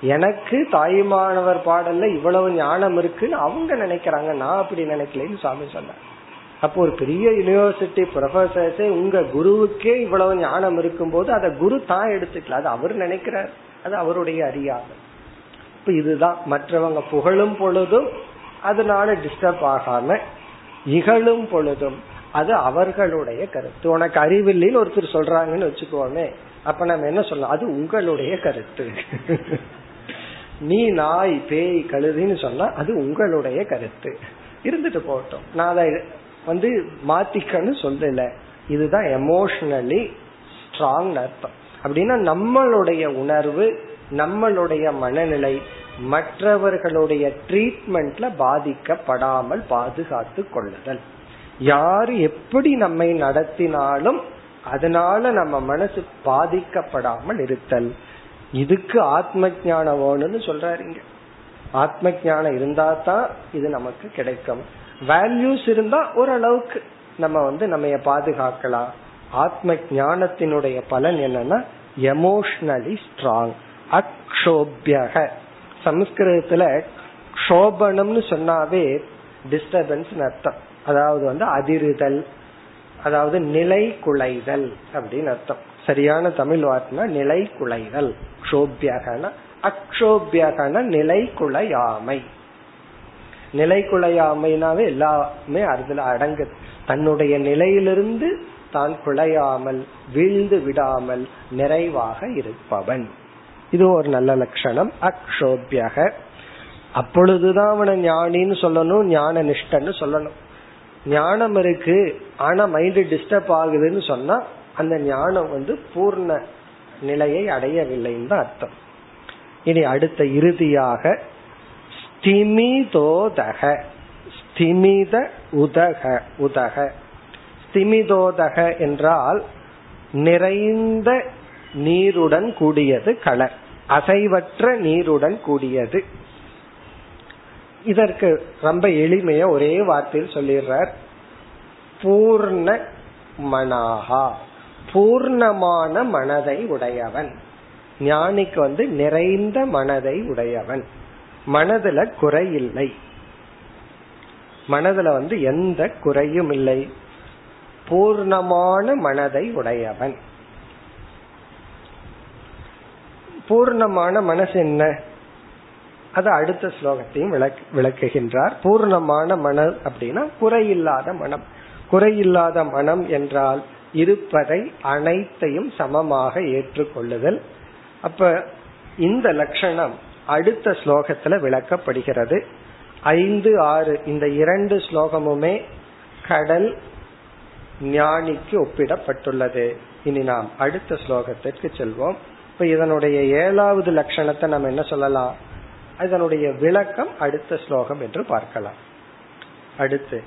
எனக்கு தாயுமானவர் பாடல்ல இவ்வளவு ஞானம் இருக்குன்னு அவங்க நினைக்கிறாங்க நான் அப்படி நினைக்கலன்னு சுவாமி சொன்னார். அப்போ ஒரு பெரிய யூனிவர்சிட்டி ப்ரொஃபசர்ஸே உங்க குருவுக்கே இவ்வளவு ஞானம் இருக்கும் போது அதை குரு தான் எடுத்துக்கல. அது அவர் நினைக்கிறார். அது அவருடைய அறியாமை. இப்ப இதுதான். மற்றவங்க புகழும் பொழுதும் அதனால டிஸ்டர்ப் ஆகாம இகழும் பொழுதும் அது அவர்களுடைய கருத்து. உனக்கு அறிவில்லைன்னு ஒருத்தர் சொல்றாங்கன்னு வச்சுக்கோமே. அப்ப நம்ம என்ன சொல்லலாம் அது உங்களுடைய கருத்து. நீ நாய் பேய் கழுதின்னு சொன்னா அது உங்களுடைய கருத்து. இருந்துட்டு போட்டோம் நான் அதை வந்து மாத்திக்கன்னு சொல்லல இதுதான் எமோஷனலி ஸ்ட்ராங் அர்த்தம். அப்படின்னா நம்மளுடைய உணர்வு நம்மளுடைய மனநிலை மற்றவர்களுடைய ட்ரீட்மெண்ட்ல பாதிக்கப்படாமல் பாதுகாத்து கொள்ளுதல். யார் எப்படி நம்மை நடத்தினாலும் அதனால நம்ம மனசு பாதிக்கப்படாமல் இருத்தல். இதுக்கு ஆத்ம ஜானம் வேணும்னு சொல்றாருங்க. ஆத்ம ஜானம் இருந்தா தான் இது நமக்கு கிடைக்கும். வேல்யூஸ் இருந்தா ஓரளவுக்கு நம்ம வந்து நம்ம பாதுகாக்கலாம். ஆத்ம ஞானத்தினுடைய பலன் என்னன்னா எமோஷனலி ஸ்ட்ராங் அக்ஷோபியக. சமஸ்கிருதத்துல க்ஷோபனம்னு சொன்னாவே டிஸ்டர்பன்ஸ் அர்த்தம். அதாவது வந்து அதிருதல் அதாவது நிலை குலைதல் அப்படின்னு அர்த்தம். சரியான தமிழ் வார்த்தைனா நிலை குலைதல் க்ஷோபியகன அக்ஷோபியகன நிலை குலையாமை நிலை குலையாமைனாவே எல்லாமே அதுல அடங்குது. தன்னுடைய நிலையிலிருந்து தான் குலையாமல் வீழ்ந்து விடாமல் நிறைவாக இருப்பவன். இது ஒரு நல்ல லட்சணம். அக்ஷோபியக. அப்பொழுதுதான் அவனை ஞானின்னு சொல்லணும் ஞான நிஷ்டன்னு சொல்லணும். ஞானம் இருக்கு ஆனா மைண்ட் டிஸ்டர்ப் ஆகுதுன்னு சொன்னா அந்த ஞானம் வந்து பூர்ண நிலையை அடையவில்லைன்னு தான் அர்த்தம். இனி அடுத்த இறுதியாக ஸ்திமிதோதக. ஸ்திமித உதக உதக. ஸ்திமிதோதக என்றால் நிறைந்த நீருடன் கூடியது கலர் அசைவற்ற நீருடன் கூடியது. இதற்கு ரொம்ப எளிமையா ஒரே வார்த்தையில் சொல்லிடுறார். பூர்ண மனாகா. பூர்ணமான மனதை உடையவன். ஞானிக்கு வந்து நிறைந்த மனதை உடையவன். மனதுல குறை இல்லை மனதுல வந்து எந்த குறையும் இல்லை. பூர்ணமான மனதை உடையவன். பூர்ணமான மனசு என்ன? அது அடுத்த ஸ்லோகத்தையும் விளக்குகின்றார். பூர்ணமான மனம் அப்படின்னா குறையில்லாத மனம். குறையில்லாத மனம் என்றால் இருப்பதை அனைத்தையும் சமமாக ஏற்றுக்கொள்ளுதல். அப்ப இந்த லட்சணம் அடுத்த ஸ்லோகத்துல விளக்கப்படுகிறது. ஐந்து ஆறு இந்த இரண்டு ஸ்லோகமுமே கடல் ஞானிக்கு ஒப்பிடப்பட்டுள்ளது. இனி நாம் அடுத்த ஸ்லோகத்திற்கு செல்வோம். இப்ப இதனுடைய ஏழாவது லட்சணத்தை நம்ம என்ன சொல்லலாம்? இதனுடைய விளக்கம் அடுத்த ஸ்லோகம் என்று பார்க்கலாம். அடுத்து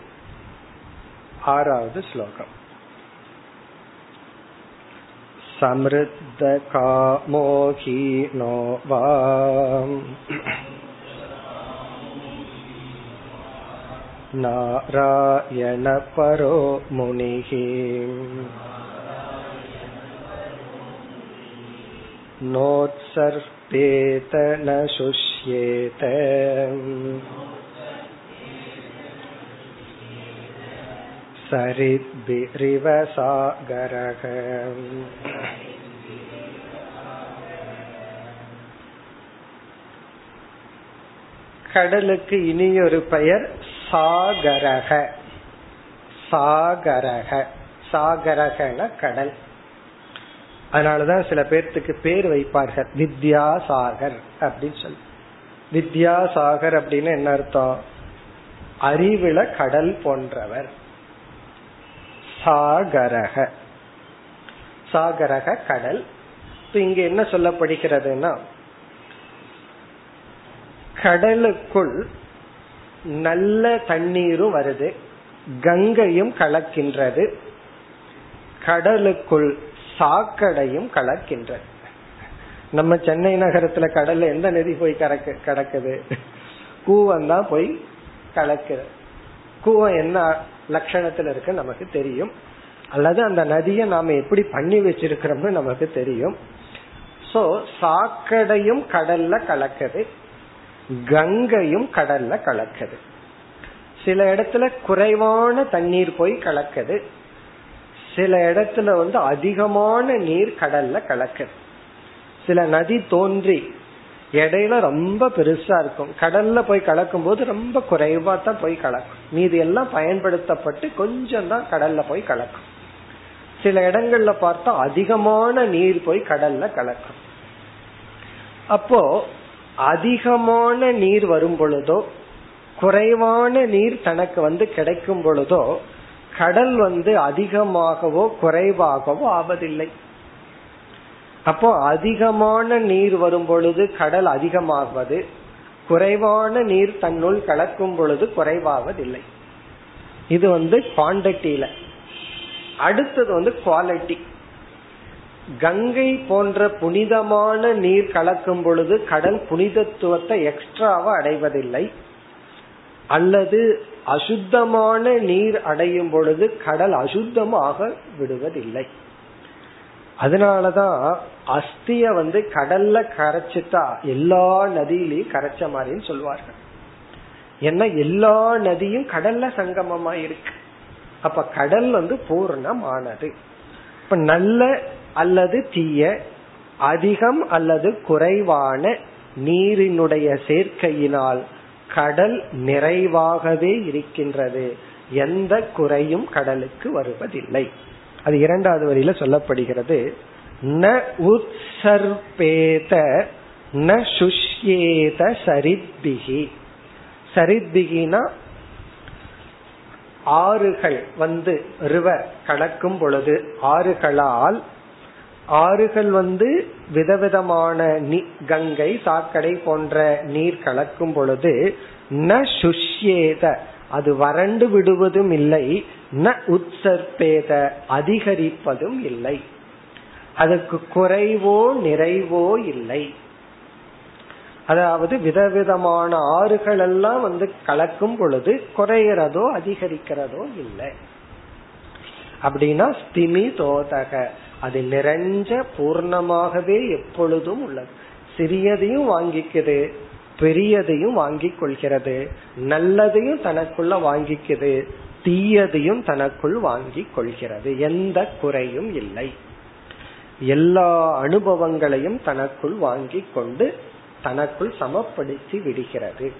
ஆறாவது ஸ்லோகம். समृद्धकामोहीनो वा नारायणपरो मुनिः नोत्सर्पेत न शुष्येत சரித்பிரிவ சாகரக கடலுக்கு இனியொரு பெயர் சாகரக. சாகரக. சாகரகன கடல். அதனாலதான் சில பேர்த்துக்கு பேர் வைப்பார்கள். வித்யாசாகர் அப்படின்னு சொல்லி. வித்யாசாகர் அப்படின்னு என்ன அர்த்தம்? அறிவுல கடல் போன்றவர். சாகரக. சாகரக கடல். இங்க என்ன சொல்லப்படுகிறதுனா கடலுக்குள் நல்ல தண்ணீரும் வருது கங்கையும் கலக்கின்றது கடலுக்குள் சாக்கடையும் கலக்கின்றது. நம்ம சென்னை நகரத்துல கடல்ல எந்த நதி போய் கலக்க கடக்குது? கூவம் தான் போய் கலக்குது. கூவம் என்ன லட்சணத்துல இருக்கு நமக்கு தெரியும். அல்லது அந்த நதியை நாம எப்படி பண்ணி வச்சிருக்கிறோம்னு நமக்கு தெரியும். சோ சாக்கடையும் கடல்ல கலக்குது. கங்கையும் கடல்ல கலக்குது. சில இடத்துல குறைவான தண்ணீர் போய் கலக்குது. சில இடத்துல வந்து அதிகமான நீர் கடல்ல கலக்குது. சில நதி தோன்றி இடையில ரொம்ப பெருசா இருக்கும். கடல்ல போய் கலக்கும் போது ரொம்ப குறைவா தான் போய் கலக்கும். மீதி எல்லாம் பயன்படுத்தப்பட்டு கொஞ்சம் தான் கடல்ல போய் கலக்கும். சில இடங்கள்ல பார்த்தா அதிகமான நீர் போய் கடல்ல கலக்கும். அப்போ அதிகமான நீர் வரும் பொழுதோ குறைவான நீர் தனக்கு வந்து கிடைக்கும் பொழுதோ கடல் வந்து அதிகமாகவோ குறைவாகவோ ஆவதில்லை. அப்போ அதிகமான நீர் வரும் பொழுது கடல் அதிகமாகுவது குறைவான நீர் தன்னுள் கலக்கும் பொழுது குறைவாவதில்லை. இது வந்து குவாண்டிட்டியில அடுத்தது வந்து குவாலிட்டி கங்கை போன்ற புனிதமான நீர் கலக்கும் பொழுது கடல் புனிதத்துவத்தை எக்ஸ்ட்ராவா அடைவதில்லை. அல்லது அசுத்தமான நீர் அடையும் பொழுது கடல் அசுத்தமாக விடுவதில்லை. அதனாலதான் அஸ்திய வந்து கடல்ல கரைச்சிட்டா எல்லா நதியிலையும் கரைச்ச மாதிரின்னு சொல்லுவார்கள் ஏன்னா எல்லா நதியும் கடல்ல சங்கமமா இருக்கு. அப்ப கடல் வந்து பூர்ணமானது. இப்ப நல்ல அல்லது தீய அதிகம் அல்லது குறைவான நீரினுடைய சேர்க்கையினால் கடல் நிறைவாகவே இருக்கின்றது. எந்த குறையும் கடலுக்கு வருவதில்லை. அது இரண்டாவது வரியில சொல்லப்படுகிறது. ந உற்சர்பேத ந சுஷ்யேத சரித்பிகி சரித்பிகினா ஆறுகள் வந்து ரிவர் கலக்கும் பொழுது ஆறுகளால் ஆறுகள் வந்து விதவிதமான கங்கை சாக்கடை போன்ற நீர் கலக்கும் பொழுது ந சுஷ்யேத அது வறண்டு விடுவதும் இல்லை ந உற்சற்பேத அதிகரிப்பதும் இல்லை. அதுக்கு குறைவோ நிறைவோ இல்லை. அதாவது விதவிதமான ஆறுகள் எல்லாம் வந்து கலக்கும் பொழுது குறைகிறதோ அதிகரிக்கிறதோ இல்லை. அப்படின்னா ஸ்திமி தோதக. அது நிறைஞ்ச பூர்ணமாகவே எப்பொழுதும் உள்ளது. சிறியதையும் வாங்கிக்குது பெரியதையும் வாங்கிக் கொள்கிறது நல்லதையும் தனக்குள்ள வாங்கிக்குது தீயதையும் தனக்குள் வாங்கிக் கொள்கிறது. எந்த குறையும் இல்லை. எல்லா அனுபவங்களையும் தனக்குள் வாங்கிக் கொண்டு தனக்குள் சமப்படுத்தி விடுகிறது.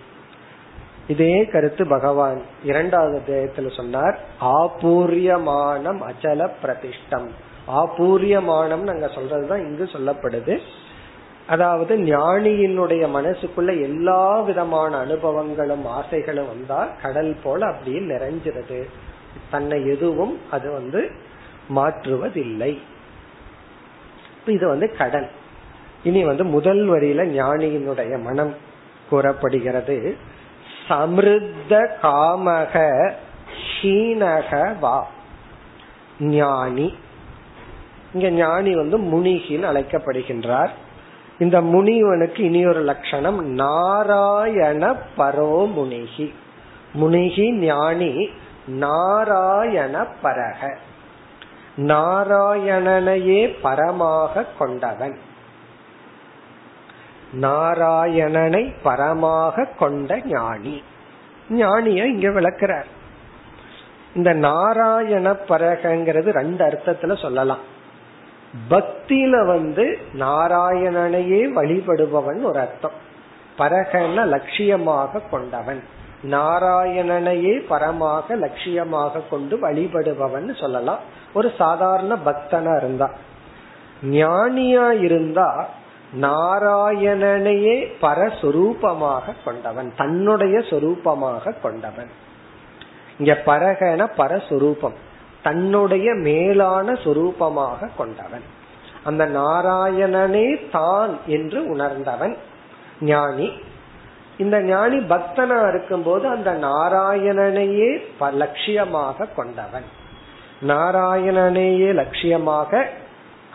இதே கருத்து பகவான் இரண்டாவது அத்தியாயத்துல சொன்னார். ஆபூரியமானம் அச்சல பிரதிஷ்டம். ஆபூரியமானம் நாங்க சொல்றதுதான் இங்கு சொல்லப்படுது. அதாவது ஞானியினுடைய மனசுக்குள்ள எல்லா விதமான அனுபவங்களும் ஆசைகளும் வந்தா கடல் போல அப்படியே நிறைஞ்சிருது. தன்னை எதுவும் அது வந்து மாற்றுவதில்லை. இது வந்து கடல். இனி வந்து முதல் வரியில ஞானியினுடைய மனம் கூறப்படுகிறது. சமிருத்த காமக ஹீனக வா. ஞானி. இங்க ஞானி வந்து முனிகில் அழைக்கப்படுகின்றார். இந்த முனிவனுக்கு இனி ஒரு லட்சணம் நாராயண பரோ முனிகி முனிகி ஞானி நாராயண பரக. நாராயணனையே பரமாக கொண்டவன். நாராயணனை பரமாக கொண்ட ஞானி. ஞானிய இங்க விளக்குறார். இந்த நாராயண பரகங்கிறது ரெண்டு அர்த்தத்துல சொல்லலாம். பக்தியில வந்து நாராயணனையே வழிபடுபவன் ஒரு அர்த்தம். பரகன லட்சியமாக கொண்டவன். நாராயணனையே பரமாக லட்சியமாக கொண்டு வழிபடுபவன் சொல்லலாம். ஒரு சாதாரண பக்தனா இருந்தா. ஞானியா இருந்தா நாராயணனையே பரஸ்வரூபமாக கொண்டவன். தன்னுடைய சொரூபமாக கொண்டவன். இங்க பரகன பரஸ்வரூபம். தன்னுடைய மேலான சொரூபமாக கொண்டவன். அந்த நாராயணனே தான் என்று உணர்ந்தவன். ஞானி. இந்த ஞானி பக்தனா இருக்கும்போது அந்த நாராயணனையே லட்சியமாக கொண்டவன். நாராயணனையே லட்சியமாக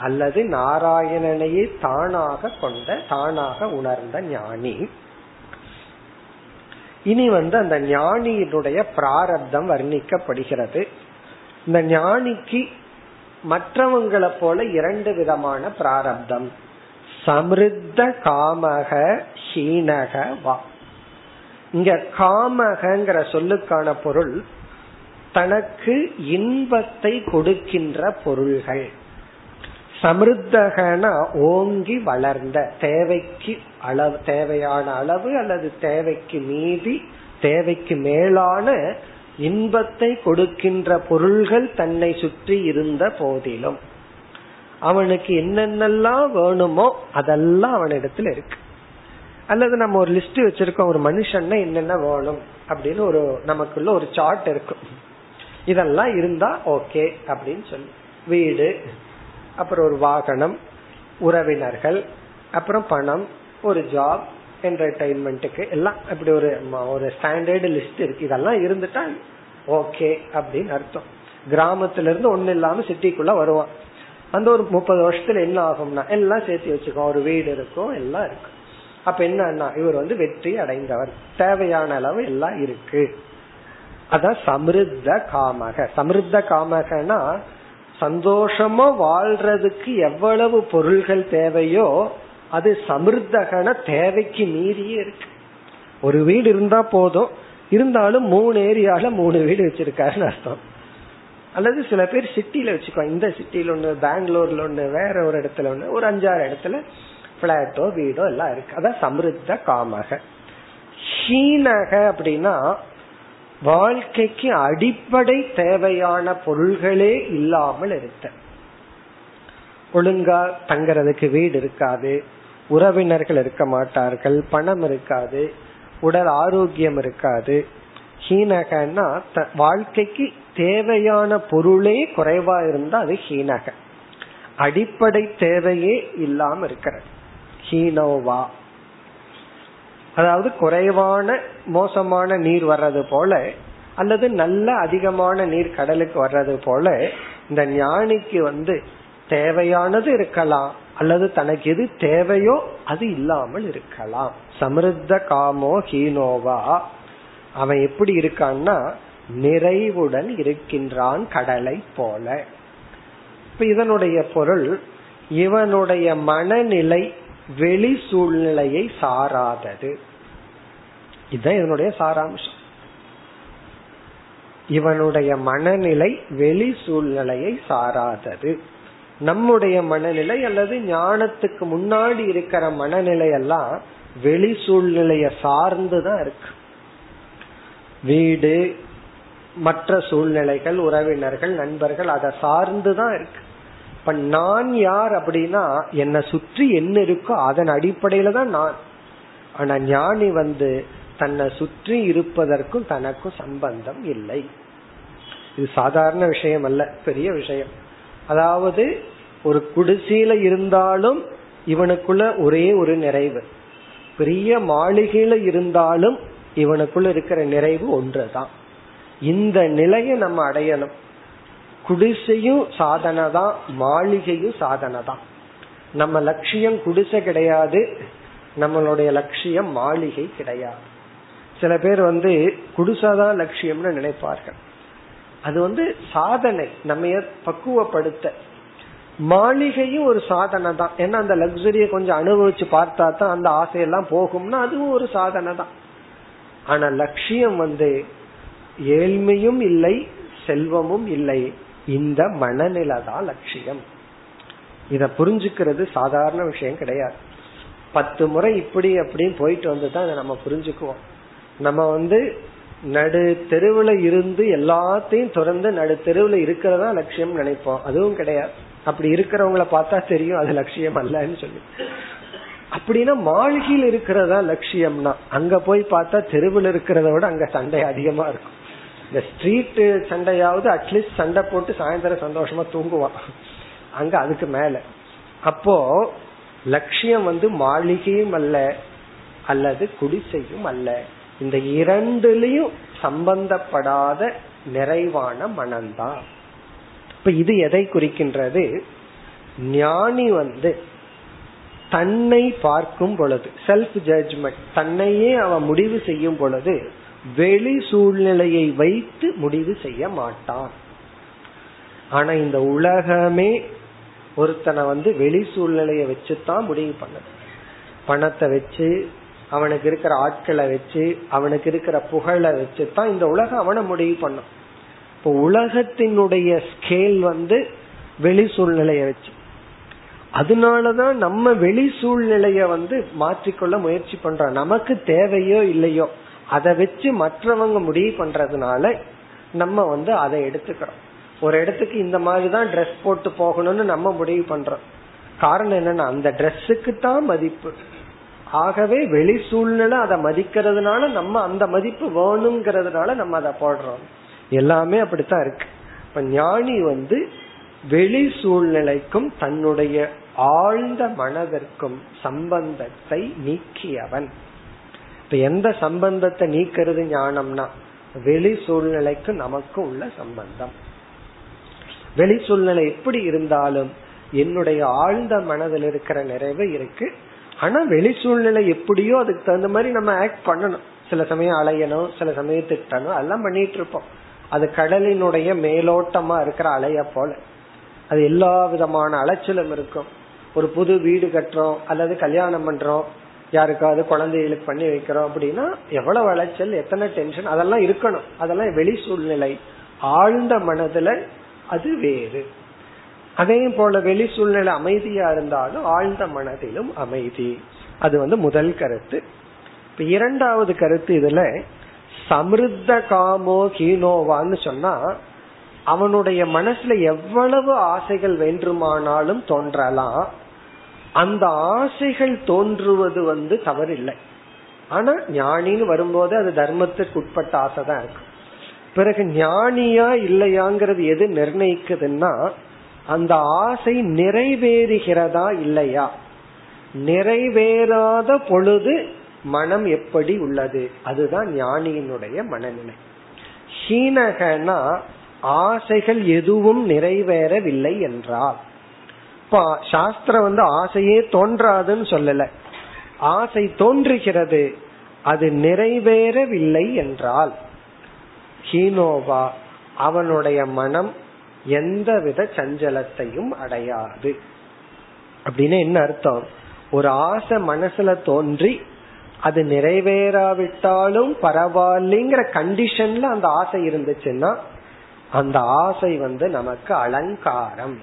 அல்லது நாராயணனையே தானாக கொண்ட தானாக உணர்ந்த ஞானி. இனி வந்து அந்த ஞானியினுடைய பிராரப்தம் வர்ணிக்கப்படுகிறது. இந்த ஞானிக்கு மற்றவங்களை போல இரண்டு விதமான பிராரப்தம். சமிருத்த காமக ஹீனக வா. இங்க காமகங்கிற சொல்லுக்கான பொருள் தனக்கு இன்பத்தை கொடுக்கின்ற பொருள்கள். சமிருத்தகனா ஓங்கி வளர்ந்த தேவைக்கு அளவு தேவையான அளவு அல்லது தேவைக்கு மீதி தேவைக்கு மேலான இன்பத்தை கொடுக்கின்ற பொருள்கள் தன்னை சுற்றி இருந்த போதிலும் அவனுக்கு என்னென்னலாம் வேணுமோ அதெல்லாம் அவனிடத்துல இருக்கு. அல்லது நம்ம ஒரு லிஸ்ட் வச்சிருக்கோம் ஒரு மனுஷன்னா என்னென்ன வேணும் அப்படின்னு ஒரு நமக்குள்ள ஒரு சார்ட் இருக்கும். இதெல்லாம் இருந்தா ஓகே அப்படின்னு சொல்லி. வீடு அப்புறம் ஒரு வாகனம் உறவினர்கள் அப்புறம் பணம் ஒரு ஜாப் என்டர்டைன்மெண்ட்டுக்கு எல்லாம் அப்படி ஒரு ஒரு ஸ்டாண்டர்டு லிஸ்ட் இருக்கு. இதெல்லாம் இருந்துட்டா ஓகே அப்படின்னு அர்த்தம். கிராமத்துல இருந்து ஒண்ணு இல்லாம சிட்டிக்குள்ள வருவான். அந்த ஒரு முப்பது வருஷத்துல என்ன ஆகும்னா எல்லாம் சேர்த்து வச்சுக்கோ ஒரு வீடு இருக்கும் எல்லாம் இருக்கும். அப்ப என்னன்னா இவர் வந்து வெற்றி அடைந்தவர். தேவையான அளவு எல்லாம் இருக்கு. அதான் சமிருத்த காமக. சமிருத்த காமகனா சந்தோஷமா வாழ்றதுக்கு எவ்வளவு பொருள்கள் தேவையோ அது சமிருத்தகன தேவைக்கு மீறியே இருக்கு. ஒரு வீடு இருந்தா போதும். இருந்தாலும் மூணு ஏரியால மூணு வீடு வச்சிருக்காருன்னு அர்த்தம். அல்லது சில பேர் சிட்டில வச்சுக்கோ இந்த சிட்டில ஒண்ணு பெங்களூர்ல ஒண்ணு வேற ஒரு இடத்துல ஒண்ணு ஒரு அஞ்சாறு இடத்துல பிளாட்டோ வீடோ எல்லாம் இருக்கு. அதான் சமிருத்த காமக. ஹீனக அப்படின்னா வாழ்க்கைக்கு அடிப்படை தேவையான பொருள்களே இல்லாமல் இருக்க. ஒழுங்கா தங்கறதுக்கு வீடு இருக்காது. உறவினர்கள் இருக்க மாட்டார்கள். பணம் இருக்காது. உடல் ஆரோக்கியம் இருக்காது. ஹீனகன்னா வாழ்க்கைக்கு தேவையான பொருளே குறைவா இருந்தா அது ஹீனக. அடிப்படை தேவையே இல்லாம இருக்கிறது. ஹீனோவா அதாவது குறைவான மோசமான நீர் வர்றது போல அல்லது நல்ல அதிகமான நீர் கடலுக்கு வர்றது போல இந்த ஞானிக்கு வந்து தேவையானது இருக்கலாம். அல்லது தனக்கு எது தேவையோ அது இல்லாமல் இருக்கலாம். சமிருத்த காமோ ஹீனோவா. அவன் எப்படி இருக்கான்னா நிறைவுடன் இருக்கின்றான் கடலை போல. இப்ப இதனுடைய பொருள் இவனுடைய மனநிலை வெளி சூழ்நிலையை சாராதது. இதுதான் இதனுடைய சாராம்சம். இவனுடைய மனநிலை வெளி சூழ்நிலையை சாராதது. நம்முடைய மனநிலை அல்லது ஞானத்துக்கு முன்னாடி இருக்கிற மனநிலை எல்லாம் வெளி சூழ்நிலைய சார்ந்துதான் இருக்கு. வீடு மற்ற சூழ்நிலைகள் உறவினர்கள் நண்பர்கள் அதை சார்ந்துதான் இருக்கு. இப்ப நான் யார் அப்படின்னா என்னை சுற்றி என்ன இருக்கோ அதன் அடிப்படையில தான் நான். ஆனா ஞானி வந்து தன்னை சுற்றி இருப்பதற்கும் தனக்கும் சம்பந்தம் இல்லை. இது சாதாரண விஷயம் அல்ல பெரிய விஷயம். அதாவது ஒரு குடிசையில இருந்தாலும் இவனுக்குள்ள ஒரே ஒரு நிறைவு. பெரிய மாளிகையில இருந்தாலும் இவனுக்குள்ள இருக்கிற நிறைவு ஒன்றுதான். இந்த நிலையை நம்ம அடையணும். குடிசையும் சாதனை தான் மாளிகையும் சாதனை தான். நம்ம லட்சியம் குடிசை கிடையாது நம்மளுடைய லட்சியம் மாளிகை கிடையாது. சில பேர் வந்து குடிசாதான் லட்சியம்னு நினைப்பார்கள். அது வந்து சாதனை நம்ம பக்குவப்படுத்த. மாளிகையும் ஒரு சாதனை தான். ஏன்னா அந்த லக்ஸரிய கொஞ்சம் அனுபவிச்சு பார்த்தா தான் அந்த ஆசையெல்லாம் போகும்னா அதுவும் ஒரு சாதனை தான். ஆனா லட்சியம் வந்து ஏழ்மையும் இல்லை செல்வமும் இல்லை. இந்த மனநிலை தான் லட்சியம். இத புரிஞ்சுக்கிறது சாதாரண விஷயம் கிடையாது. பத்து முறை இப்படி அப்படின்னு போயிட்டு வந்து தான் அதை நம்ம புரிஞ்சுக்குவோம். நம்ம வந்து நடு தெருவுல இருந்து எல்லாத்தையும் திறந்து நடு தெருவுல இருக்கிறதா லட்சியம் நினைப்போம். அதுவும் கிடையாது. அப்படி இருக்கிறவங்கள பார்த்தா தெரியும் அது லட்சியம் அல்லன்னு சொல்லி. அப்படின்னா மாளிகையில் இருக்கிறதா லட்சியம்னா அங்க போய் பார்த்தா தெருவில் இருக்கிறத விட அங்க சண்டை அதிகமா இருக்கும். இந்த ஸ்ட்ரீட் சண்டையாவது அட்லீஸ்ட் சண்டை போட்டு சாயந்தரம் சந்தோஷமா தூங்குவான். அங்க அதுக்கு மேல. அப்போ லட்சியம் வந்து மாளிகையும் அல்ல அல்லது குடிசையும் அல்ல. இந்த இரண்டுலயும் சம்பந்தப்படாத நிறைவான மனம்தான் இப்ப இது எதை குறிக்கின்றது? ஞானி வந்து தன்னை பார்க்கும் பொழுது செல்ஃப் ஜட்ஜ்மெண்ட் தன்னையே அவன் முடிவு செய்யும் பொழுது வெளி சூழ்நிலையை வைத்து முடிவு செய்ய மாட்டான். ஆனா இந்த உலகமே ஒருத்தனை வந்து வெளி சூழ்நிலையை வச்சுதான் முடிவு பண்ணது. பணத்தை வச்சு அவனுக்கு இருக்கிற ஆட்களை வச்சு அவனுக்கு இருக்கிற புகழை வச்சு தான் இந்த உலகம் அவனை முடிவு பண்ணும். இப்போ உலகத்தினுடைய ஸ்கேல் வந்து வெளி சூழ்நிலையை வச்சு. அதனாலதான் நம்ம வெளி சூழ்நிலைய வந்து மாற்றிக்கொள்ள முயற்சி பண்றோம். நமக்கு தேவையோ இல்லையோ அதை வச்சு மற்றவங்க முடிவு பண்றதுனால நம்ம வந்து அதை எடுத்துக்கிறோம். ஒரு இடத்துக்கு இந்த மாதிரிதான் ட்ரெஸ் போட்டு போகணும்னு நம்ம முடிவு பண்றோம். காரணம் என்னன்னா அந்த ட்ரெஸ்ஸுக்கு தான் மதிப்பு. ஆகவே வெளி சூழ்நிலை அதை மதிக்கிறதுனால நம்ம அந்த மதிப்பு வேணுங்கிறதுனால நம்ம அதை போடுறோம். எல்லாமே அப்படித்தான் இருக்கு. இப்ப ஞானி வந்து வெளி சூழ்நிலைக்கும் தன்னுடைய ஆழ்ந்த மனதிற்கும் சம்பந்தத்தை நீக்கியவன். இப்ப எந்த சம்பந்தத்தை நீக்கிறது ஞானம்னா வெளி சூழ்நிலைக்கு நமக்கு உள்ள சம்பந்தம். வெளி சூழ்நிலை எப்படி இருந்தாலும் என்னுடைய ஆழ்ந்த மனதில் இருக்கிற நிறைவு இருக்கு. ஆனா வெளி சூழ்நிலை எப்படியோ அதுக்கு தகுந்த மாதிரி நம்ம ஆக்ட் பண்ணணும். சில சமயம் அலையணும் சில சமயம் திட்டணும் அதெல்லாம் பண்ணிட்டு இருப்போம். அது கடலினுடைய மேலோட்டமா இருக்கிற அலைய போல. அது எல்லா விதமான அலைச்சலும் இருக்கும். ஒரு புது வீடு கட்டுறோம் அல்லது கல்யாணம் பண்றோம் யாருக்காவது குழந்தைகளுக்கு பண்ணி வைக்கிறோம் அப்படின்னா எவ்வளவு அலைச்சல் எத்தனை டென்ஷன் அதெல்லாம் இருக்கணும். அதெல்லாம் வெளி சூழ்நிலை ஆழ்ந்த மனதுல அது வேறு. அதே போல வெளி சூழ்நிலை அமைதியா இருந்தாலும் ஆழ்ந்த மனதிலும் அமைதி. அது வந்து முதல் கருத்து. இப்ப இரண்டாவது கருத்து இதுல சமிருத்த காமோ ஹீனோவான்னு சொன்னா அவனுடைய மனசுல எவ்வளவு ஆசைகள் வேண்டுமானாலும் தோன்றலாம். அந்த ஆசைகள் தோன்றுவது வந்து தவறில்லை. ஆனா ஞானின்னு வரும்போது அது தர்மத்திற்கு உட்பட்ட ஆசை தான் இருக்கு. பிறகு ஞானியா இல்லையாங்கிறது எது நிர்ணயிக்குதுன்னா அந்த ஆசை நிறைவேறுகிறதா இல்லையா? நிறைவேறாத பொழுது மனம் எப்படி உள்ளது? அதுதான் ஞானியினுடைய மனநிலை. ஹீனகனா ஆசைகள் எதுவும் நிறைவேறவில்லை என்றால். இப்ப சாஸ்திரம் வந்து ஆசையே தோன்றாதுன்னு சொல்லல. ஆசை தோன்றுகிறது அது நிறைவேறவில்லை என்றால் ஹீனோவா அவனுடைய மனம் எந்தவித சஞ்சலத்தையும் அடையாது. அப்படின்னு என்ன அர்த்தம்? ஒரு ஆசை மனசுல தோன்றி அது நிறைவேறாவிட்டாலும் பரவாயில்லைங்கிற கண்டிஷன்ல அந்த ஆசை இருந்துச்சுன்னா அந்த ஆசை வந்து நமக்கு அலங்காரம்.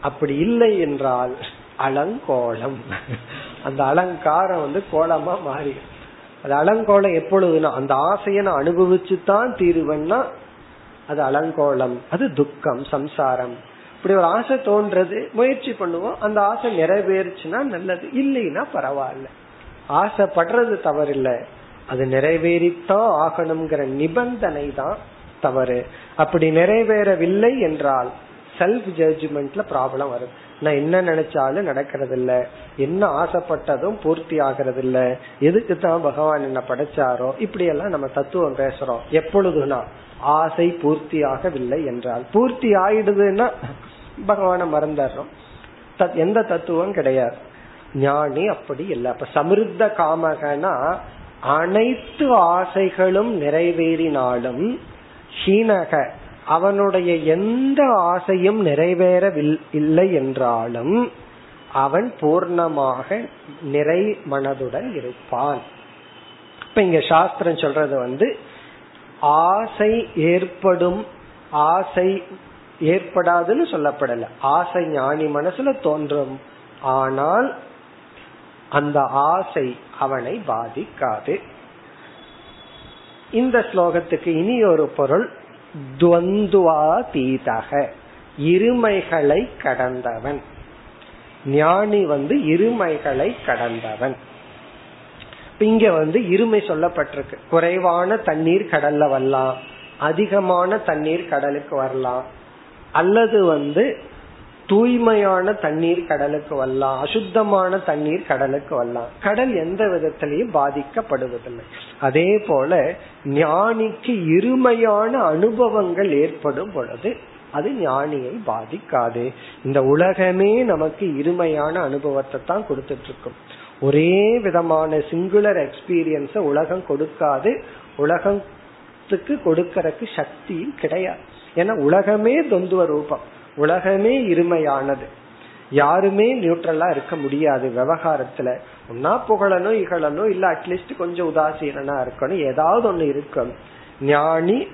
அப்படி இல்லை என்றால் அலங்கோலம். அந்த அலங்காரம் வந்து கோலமா மாறி அது அலங்கோலம் எப்பொழுதுனா அந்த ஆசையை நான் அனுபவிச்சு தான் தீருவேன்னா அது அலங்கோலம் அது துக்கம் சம்சாரம். இப்படி ஒரு ஆசை தோன்றது முயற்சி பண்ணுவோம் அந்த ஆசை நிறைவேறுச்சுன்னா நல்லது. இல்லைன்னா பரவாயில்ல. ஆசைப்படுறது தவறில்லை. அது நிறைவேறித்தான் ஆகணுங்கிற நிபந்தனை தான் தவறு. அப்படி நிறைவேறவில்லை என்றால் செல்ஃப் ஜட்ஜ்மெண்ட்ல ப்ராப்ளம் வரும். நான் என்ன நினைச்சாலும் நடக்கிறது இல்ல என்ன ஆசைப்பட்டதும் பூர்த்தி ஆகிறது இல்ல எதுக்கு தான் பகவான் என்ன படைச்சாரோ? இப்படி எல்லாம் நம்ம தத்துவம் பேசுறோம். எப்பொழுதுனா ஆசை பூர்த்தி ஆகவில்லை என்றால். பூர்த்தி ஆயிடுதுன்னா பகவான மறந்துடுறோம். எந்த தத்துவம் கிடையாது. ஞானி அப்படி இல்லை. அப்ப சமிருத்த காமகனா அனைத்து ஆசைகளும் நிறைவேறினாலும் ஹீனக அவனுடைய எந்த ஆசையும் நிறைவேறவில்லை என்றாலும் அவன் பூர்ணமாக நிறை மனதுடன் இருப்பான். இப்ப இங்க சாஸ்திரம் சொல்றது வந்து ஆசை ஏற்படும் ஆசை ஏற்படாதுன்னு சொல்லப்படல. ஆசை ஞானி மனசுல தோன்றும். ஆனால் அந்த ஆசை அவனை பாதிக்காது. இந்த ஸ்லோகத்துக்கு இனி ஒரு பொருள் துவந்துவாதீதக இருமைகளை கடந்தவன். ஞானி வந்து இருமைகளை கடந்தவன். இங்க வந்து இருமை சொல்லப்பட்டிருக்கு. குறைவான தண்ணீர் கடல்ல வரலாம். அதிகமான தண்ணீர் கடலுக்கு வரலாம். அல்லது வந்து தூய்மையான தண்ணீர் கடலுக்கு வரலாம். அசுத்தமான தண்ணீர் கடலுக்கு வரலாம். கடல் எந்த விதத்திலையும் பாதிக்கப்படுவதில்லை. அதே போல ஞானிக்கு இருமையான அனுபவங்கள் ஏற்படும் பொழுது அது ஞானியை பாதிக்காது. இந்த உலகமே நமக்கு இருமையான அனுபவத்தை தான் கொடுத்துட்டு இருக்கும் ஒரே விதமான சிங்குலர் எக்ஸ்பீரியன்ஸ உலகம் கொடுக்காது. உலகத்துக்கு கொடுக்கறதுக்கு சக்தியும் கிடையாது. ஏன்னா உலகமே தொந்துவ ரூபம். உலகமே இருமையானது. யாருமே நியூட்ரலா இருக்க முடியாது விவகாரத்துல. ஒன்னா புகழணும் இகழணும் இல்ல அட்லீஸ்ட் கொஞ்சம் உதாசீனா இருக்கணும். ஏதாவது ஒண்ணு இருக்கும் ஞானி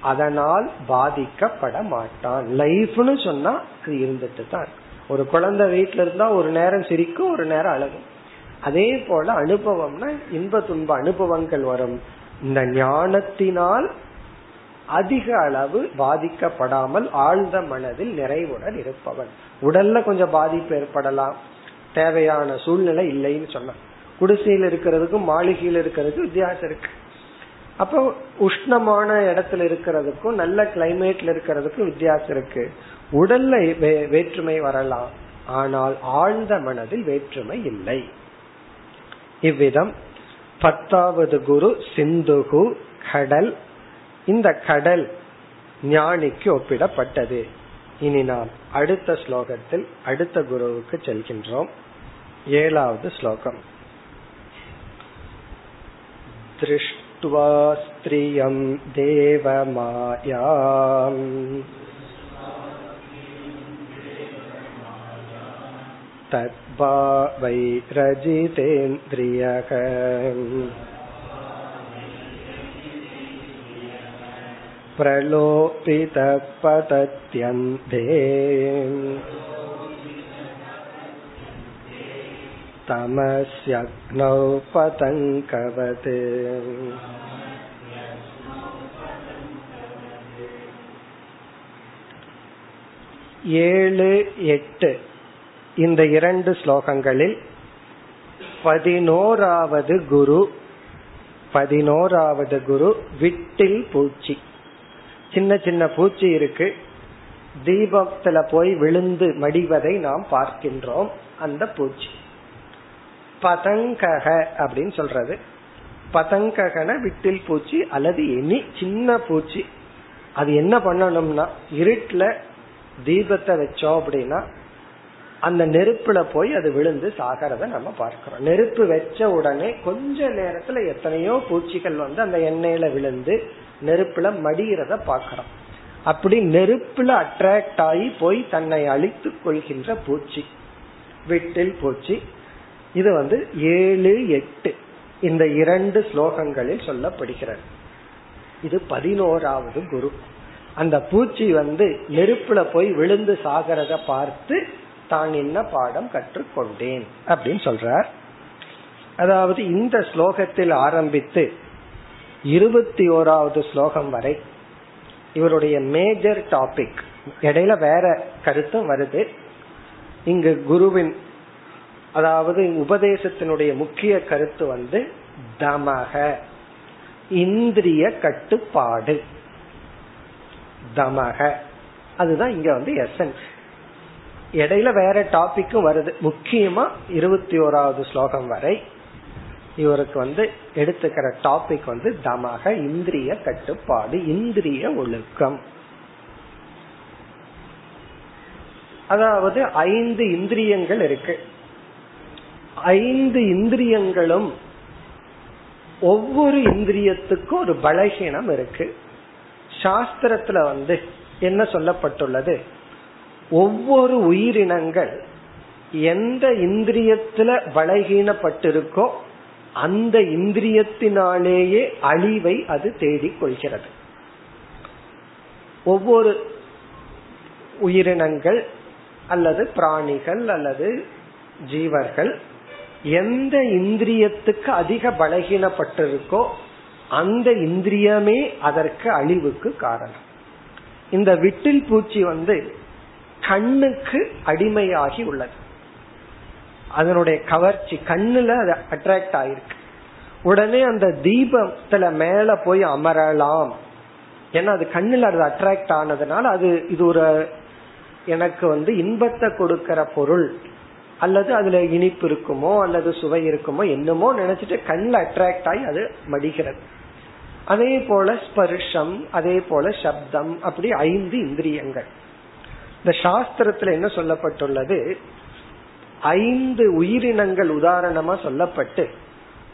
அதனால் பாதிக்கப்பட மாட்டான். லைஃப்னு சொன்னா அது இருந்துட்டு தான் ஒரு குழந்தை வீட்டுல இருந்தா ஒரு நேரம் சிரிக்கும் ஒரு நேரம் அழகும். அதே போல அனுபவம்னா இன்ப துன்ப அனுபவங்கள் வரும். இந்த ஞானத்தினால் அதிக அளவு பாதிக்கப்படாமல் ஆழ்ந்த மனதில் நிறைவுடன் இருப்பவன். உடல்ல கொஞ்சம் பாதிப்பு ஏற்படலாம். தேவையான சூழ்நிலை இல்லைன்னு சொன்ன குடிசையில் இருக்கிறதுக்கும் மாளிகையில் இருக்கிறதுக்கும் வித்தியாசம் இருக்கு. அப்போ உஷ்ணமான இடத்துல இருக்கிறதுக்கும் நல்ல கிளைமேட்ல இருக்கிறதுக்கும் வித்தியாசம் இருக்கு. உடல்ல வேற்றுமை வரலாம். ஆனால் ஆழ்ந்த மனதில் வேற்றுமை இல்லை. இவ்விதம் பத்தாவது குரு சிந்துகு கடல். இந்த கடல் ஞானிக்கு ஒப்பிடப்பட்டது. இனி நாம் அடுத்த ஸ்லோகத்தில் அடுத்த குருவுக்கு செல்கின்றோம். ஏழாவது ஸ்லோகம். திருஷ்டுவா ஸ்திரியம் தேவமாயாம் तद्भावैरजितेन्द्रियः प्रलोपितः पतत्यन्ते तमस्यग्नौ पतङ्कवत् ஏழு எட்டு இந்த இரண்டு ஸ்லோகங்களில் பதினோராவது குரு பதினோராவது குரு விட்டில் பூச்சி. சின்ன சின்ன பூச்சி இருக்கு. தீபத்துல போய் விழுந்து மடிவதை நாம் பார்க்கின்றோம். அந்த பூச்சி. பதங்கக அப்படின்னு சொல்றது. பதங்ககன விட்டில் பூச்சி அல்லது எனி சின்ன பூச்சி. அது என்ன பண்ணணும்னா இருட்டுல தீபத்தை வச்சோம் அப்படின்னா அந்த நெருப்புல போய் அது விழுந்து சாகிறத நம்ம பார்க்கிறோம். நெருப்பு வச்ச உடனே கொஞ்ச நேரத்துல எத்தனையோ பூச்சிகள் வந்து அந்த எண்ணெயில விழுந்து நெருப்புல மடிகிறத பாக்கிறோம் அப்படி நெருப்புல அட்ராக்ட் ஆகி போய் தன்னை அழித்து கொள்கின்ற பூச்சி விட்டில் பூச்சி இது வந்து ஏழு எட்டு இந்த இரண்டு ஸ்லோகங்களில் சொல்லப்படுகிறது. இது பதினோராவது குரு. அந்த பூச்சி வந்து நெருப்புல போய் விழுந்து சாகிறத பார்த்து தான் என்ன பாடம் கற்றுக்கொண்டேன். அப்படின்னு சொல்றார். அதாவது இந்த ஸ்லோகத்தில் ஆரம்பித்து இருபத்தி ஓராவது ஸ்லோகம் வரை இவருடைய மேஜர் டாபிக் இடையில வேற கருத்தும் வருது. இங்கு குருவின் அதாவது உபதேசத்தினுடைய முக்கிய கருத்து வந்து தமக இந்திரிய கட்டுப்பாடு. தமக. அதுதான் இங்க வந்து எசன்ஸ் இடையில வேற டாபிக்கும் வருது. முக்கியமா இருபத்தி ஓராவது ஸ்லோகம் வரை இவருக்கு வந்து எடுத்துக்கிற டாபிக் வந்து தமக இந்திரிய கட்டுப்பாடு இந்திரிய ஒழுக்கம். அதாவது ஐந்து இந்திரியங்கள் இருக்கு. ஐந்து இந்திரியங்களும் ஒவ்வொரு இந்திரியத்துக்கும் ஒரு பலகீனம் இருக்கு. சாஸ்திரத்துல வந்து என்ன சொல்லப்பட்டுள்ளது? ஒவ்வொரு உயிரினங்கள் எந்த இந்திரியத்துல பலகீனப்பட்டிருக்கோ அந்த இந்திரியத்தினாலேயே அழிவை அது தேடிக் கொள்கிறது. ஒவ்வொரு உயிரினங்கள் அல்லது பிராணிகள் அல்லது ஜீவர்கள் எந்த இந்திரியத்துக்கு அதிக பலகீனப்பட்டிருக்கோ அந்த இந்திரியமே அதற்கு அழிவுக்கு காரணம். இந்த விட்டில் பூச்சி வந்து கண்ணுக்கு அடிமையாகி உள்ளது. அதனுடைய கவர்ச்சி கண்ணுல அது அட்ராக்ட் ஆயிருக்கு. உடனே அந்த தீபத்துல மேல போய் அமரலாம். ஏன்னா அது கண்ணுல அது அட்ராக்ட் ஆனதுனால அது இது ஒரு எனக்கு வந்து இன்பத்தை கொடுக்கிற பொருள். அல்லது அதுல இனிப்பு இருக்குமோ அல்லது சுவை இருக்குமோ என்னமோ நினைச்சிட்டு கண்ணில் அட்ராக்ட் ஆகி அது மடிகிறது. அதே போல ஸ்பர்ஷம் அதே போல சப்தம் அப்படி ஐந்து இந்திரியங்கள். இந்த சாஸ்திரத்துல என்ன சொல்லப்பட்டுள்ளது? ஐந்து உயிரினங்கள் உதாரணமா சொல்லப்பட்டு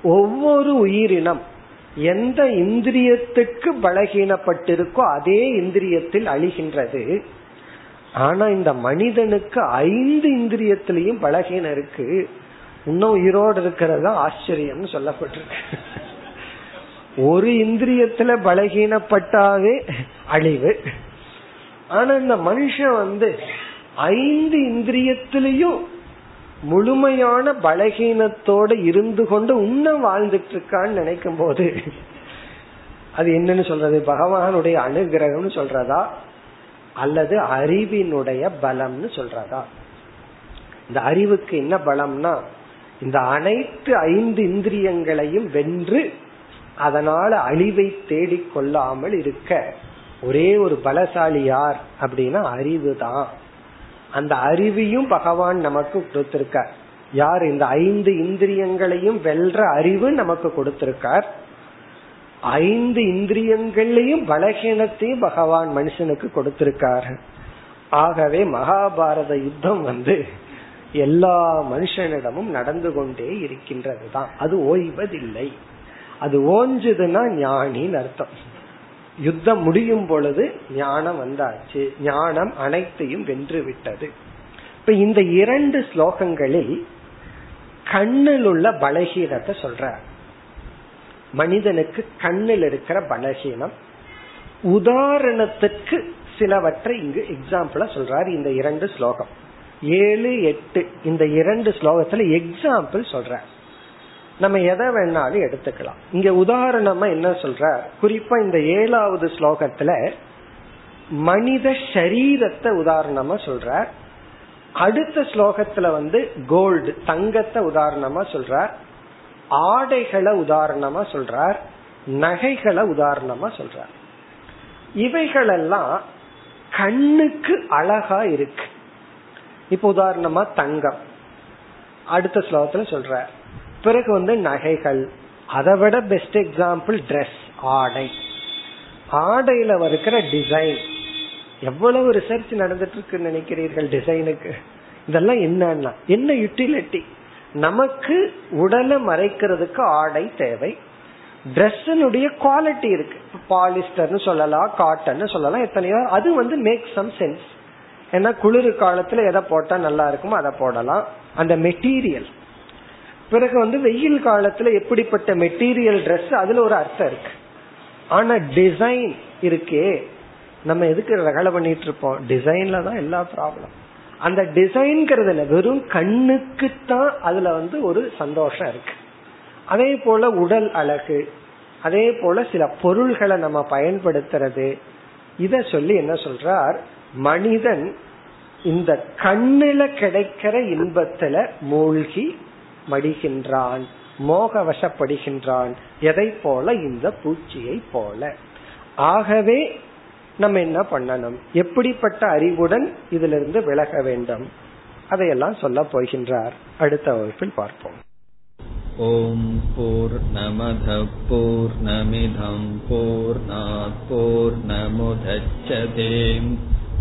ஒவ்வொரு உயிரினம் எந்த இந்திரியத்துக்கு பலகீனப்பட்டிருக்கோ அதே இந்திரியத்தில் அழிகின்றது. ஆனா இந்த மனிதனுக்கு ஐந்து இந்திரியத்திலையும் பலகீனம் இருக்கு. இன்னும் உயிரோடு இருக்கிறது ஆச்சரியம்னு சொல்லப்பட்டிருக்கு. ஒரு இந்திரியத்துல பலகீனப்பட்டாவே அழிவு. ஆனா இந்த மனுஷன் வந்து ஐந்து இந்திரியத்திலையும் முழுமையான பலகீனத்தோட இருந்து கொண்டு இன்னும் வாழ்ந்துட்டு இருக்கான்னு நினைக்கும் போது அது என்னன்னு சொல்றது? பகவானுடைய அனுகிரகம்னு சொல்றதா? அல்லது அறிவினுடைய பலம்னு சொல்றதா? இந்த அறிவுக்கு என்ன பலம்னா இந்த அனைத்து ஐந்து இந்திரியங்களையும் வென்று அதனால அழிவை தேடிக் கொள்ளாமல் இருக்க ஒரே ஒரு பலசாலி யார் அப்படின்னா அறிவு தான் அந்த அறிவையும் பகவான் நமக்கு கொடுத்திருக்கார். யார்? இந்த ஐந்து இந்திரியங்களையும் வெல்ற அறிவு நமக்கு கொடுத்திருக்கார். ஐந்து இந்திரியங்களையும் பலகீனத்தையும் பகவான் மனுஷனுக்கு கொடுத்திருக்கார். ஆகவே மகாபாரத யுத்தம் வந்து எல்லா மனுஷனிடமும் நடந்து கொண்டே இருக்கின்றது தான் அது ஓய்வதில்லை. அது ஓஞ்சதுன்னா ஞானின்னு அர்த்தம். யுத்தம் முடியும் பொழுது ஞானம் வந்தாச்சு. ஞானம் அனைத்தையும் வென்று விட்டது இப்ப இந்த இரண்டு ஸ்லோகங்களில் கண்ணில் உள்ள பலகீனத்தை சொல்ற மனிதனுக்கு கண்ணில் இருக்கிற பலகீனம் உதாரணத்துக்கு சிலவற்றை இங்கு எக்ஸாம்பிளா சொல்றாரு இந்த இரண்டு ஸ்லோகம். ஏழு எட்டு இந்த இரண்டு ஸ்லோகத்துல எக்ஸாம்பிள் சொல்ற நம்ம எதை வேணாலும் எடுத்துக்கலாம். இங்க உதாரணமா என்ன சொல்ற? குறிப்பா இந்த ஏழாவது ஸ்லோகத்துல மனித சரீரத்தை உதாரணமா சொல்ற. அடுத்த ஸ்லோகத்துல வந்து கோல்டு தங்கத்தை உதாரணமா சொல்ற. ஆடைகளை உதாரணமா சொல்றார் நகைகளை உதாரணமா சொல்றார் இவைகளெல்லாம் கண்ணுக்கு அழகா இருக்கு. இப்ப உதாரணமா தங்கம். அடுத்த ஸ்லோகத்துல சொல்ற. பிறகு வந்து நகைகள். அதை விட பெஸ்ட் எக்ஸாம்பிள் ட்ரெஸ் ஆடை. ஆடையில இருக்கிற டிசைன் எவ்வளவு ரிசர்ச் நடந்துட்டு இருக்கு நினைக்கிறீர்கள் டிசைனுக்கு இதெல்லாம் என்னன்னா என்ன யூட்டிலிட்டி நமக்கு உடலை மறைக்கிறதுக்கு ஆடை தேவை. ட்ரெஸ்னுடைய குவாலிட்டி இருக்கு. பாலிஸ்டர்னு சொல்லலாம் காட்டன் சொல்லலாம் எத்தனையோ அது வந்து மேக் சம் சென்ஸ் ஏன்னா குளிர் காலத்துல எதை போட்டா நல்லா இருக்குமோ அதை போடலாம். அந்த மெட்டீரியல் பிறகு வந்து வெயில் காலத்துல எப்படிப்பட்ட மெட்டீரியல் ட்ரெஸ் அதுல ஒரு அர்த்தம் இருக்கு. ஆனா டிசைன் இருக்கே. நம்ம எதுக்கு ரகலை பண்ணிட்டு இருப்போம்? டிசைன்ல தான் எல்லா ப்ராப்ளம் அந்த டிசைன்ங்கிறதுல வெறும் கண்ணுக்கு தான் அதுல வந்து ஒரு சந்தோஷம் இருக்கு. அதே போல உடல் அழகு அதே போல சில பொருள்களை நம்ம பயன்படுத்துறது. இத சொல்லி என்ன சொல்றார்? மனிதன் இந்த கண்ணுல கிடைக்கிற இன்பத்துல மூழ்கி மடிகின்றான் மோக வசப்படுகின்றான் எதை போல இந்த பூச்சியை போல. ஆகவே நம்ம என்ன பண்ணணும்? எப்படிப்பட்ட அறிவுடன் இதிலிருந்து விலக வேண்டும்? அதையெல்லாம் சொல்ல போகின்றார். அடுத்த வகுப்பில் பார்ப்போம். ஓம் போர் நமத போர் நமிதம் போர் நமுதச்சதேம்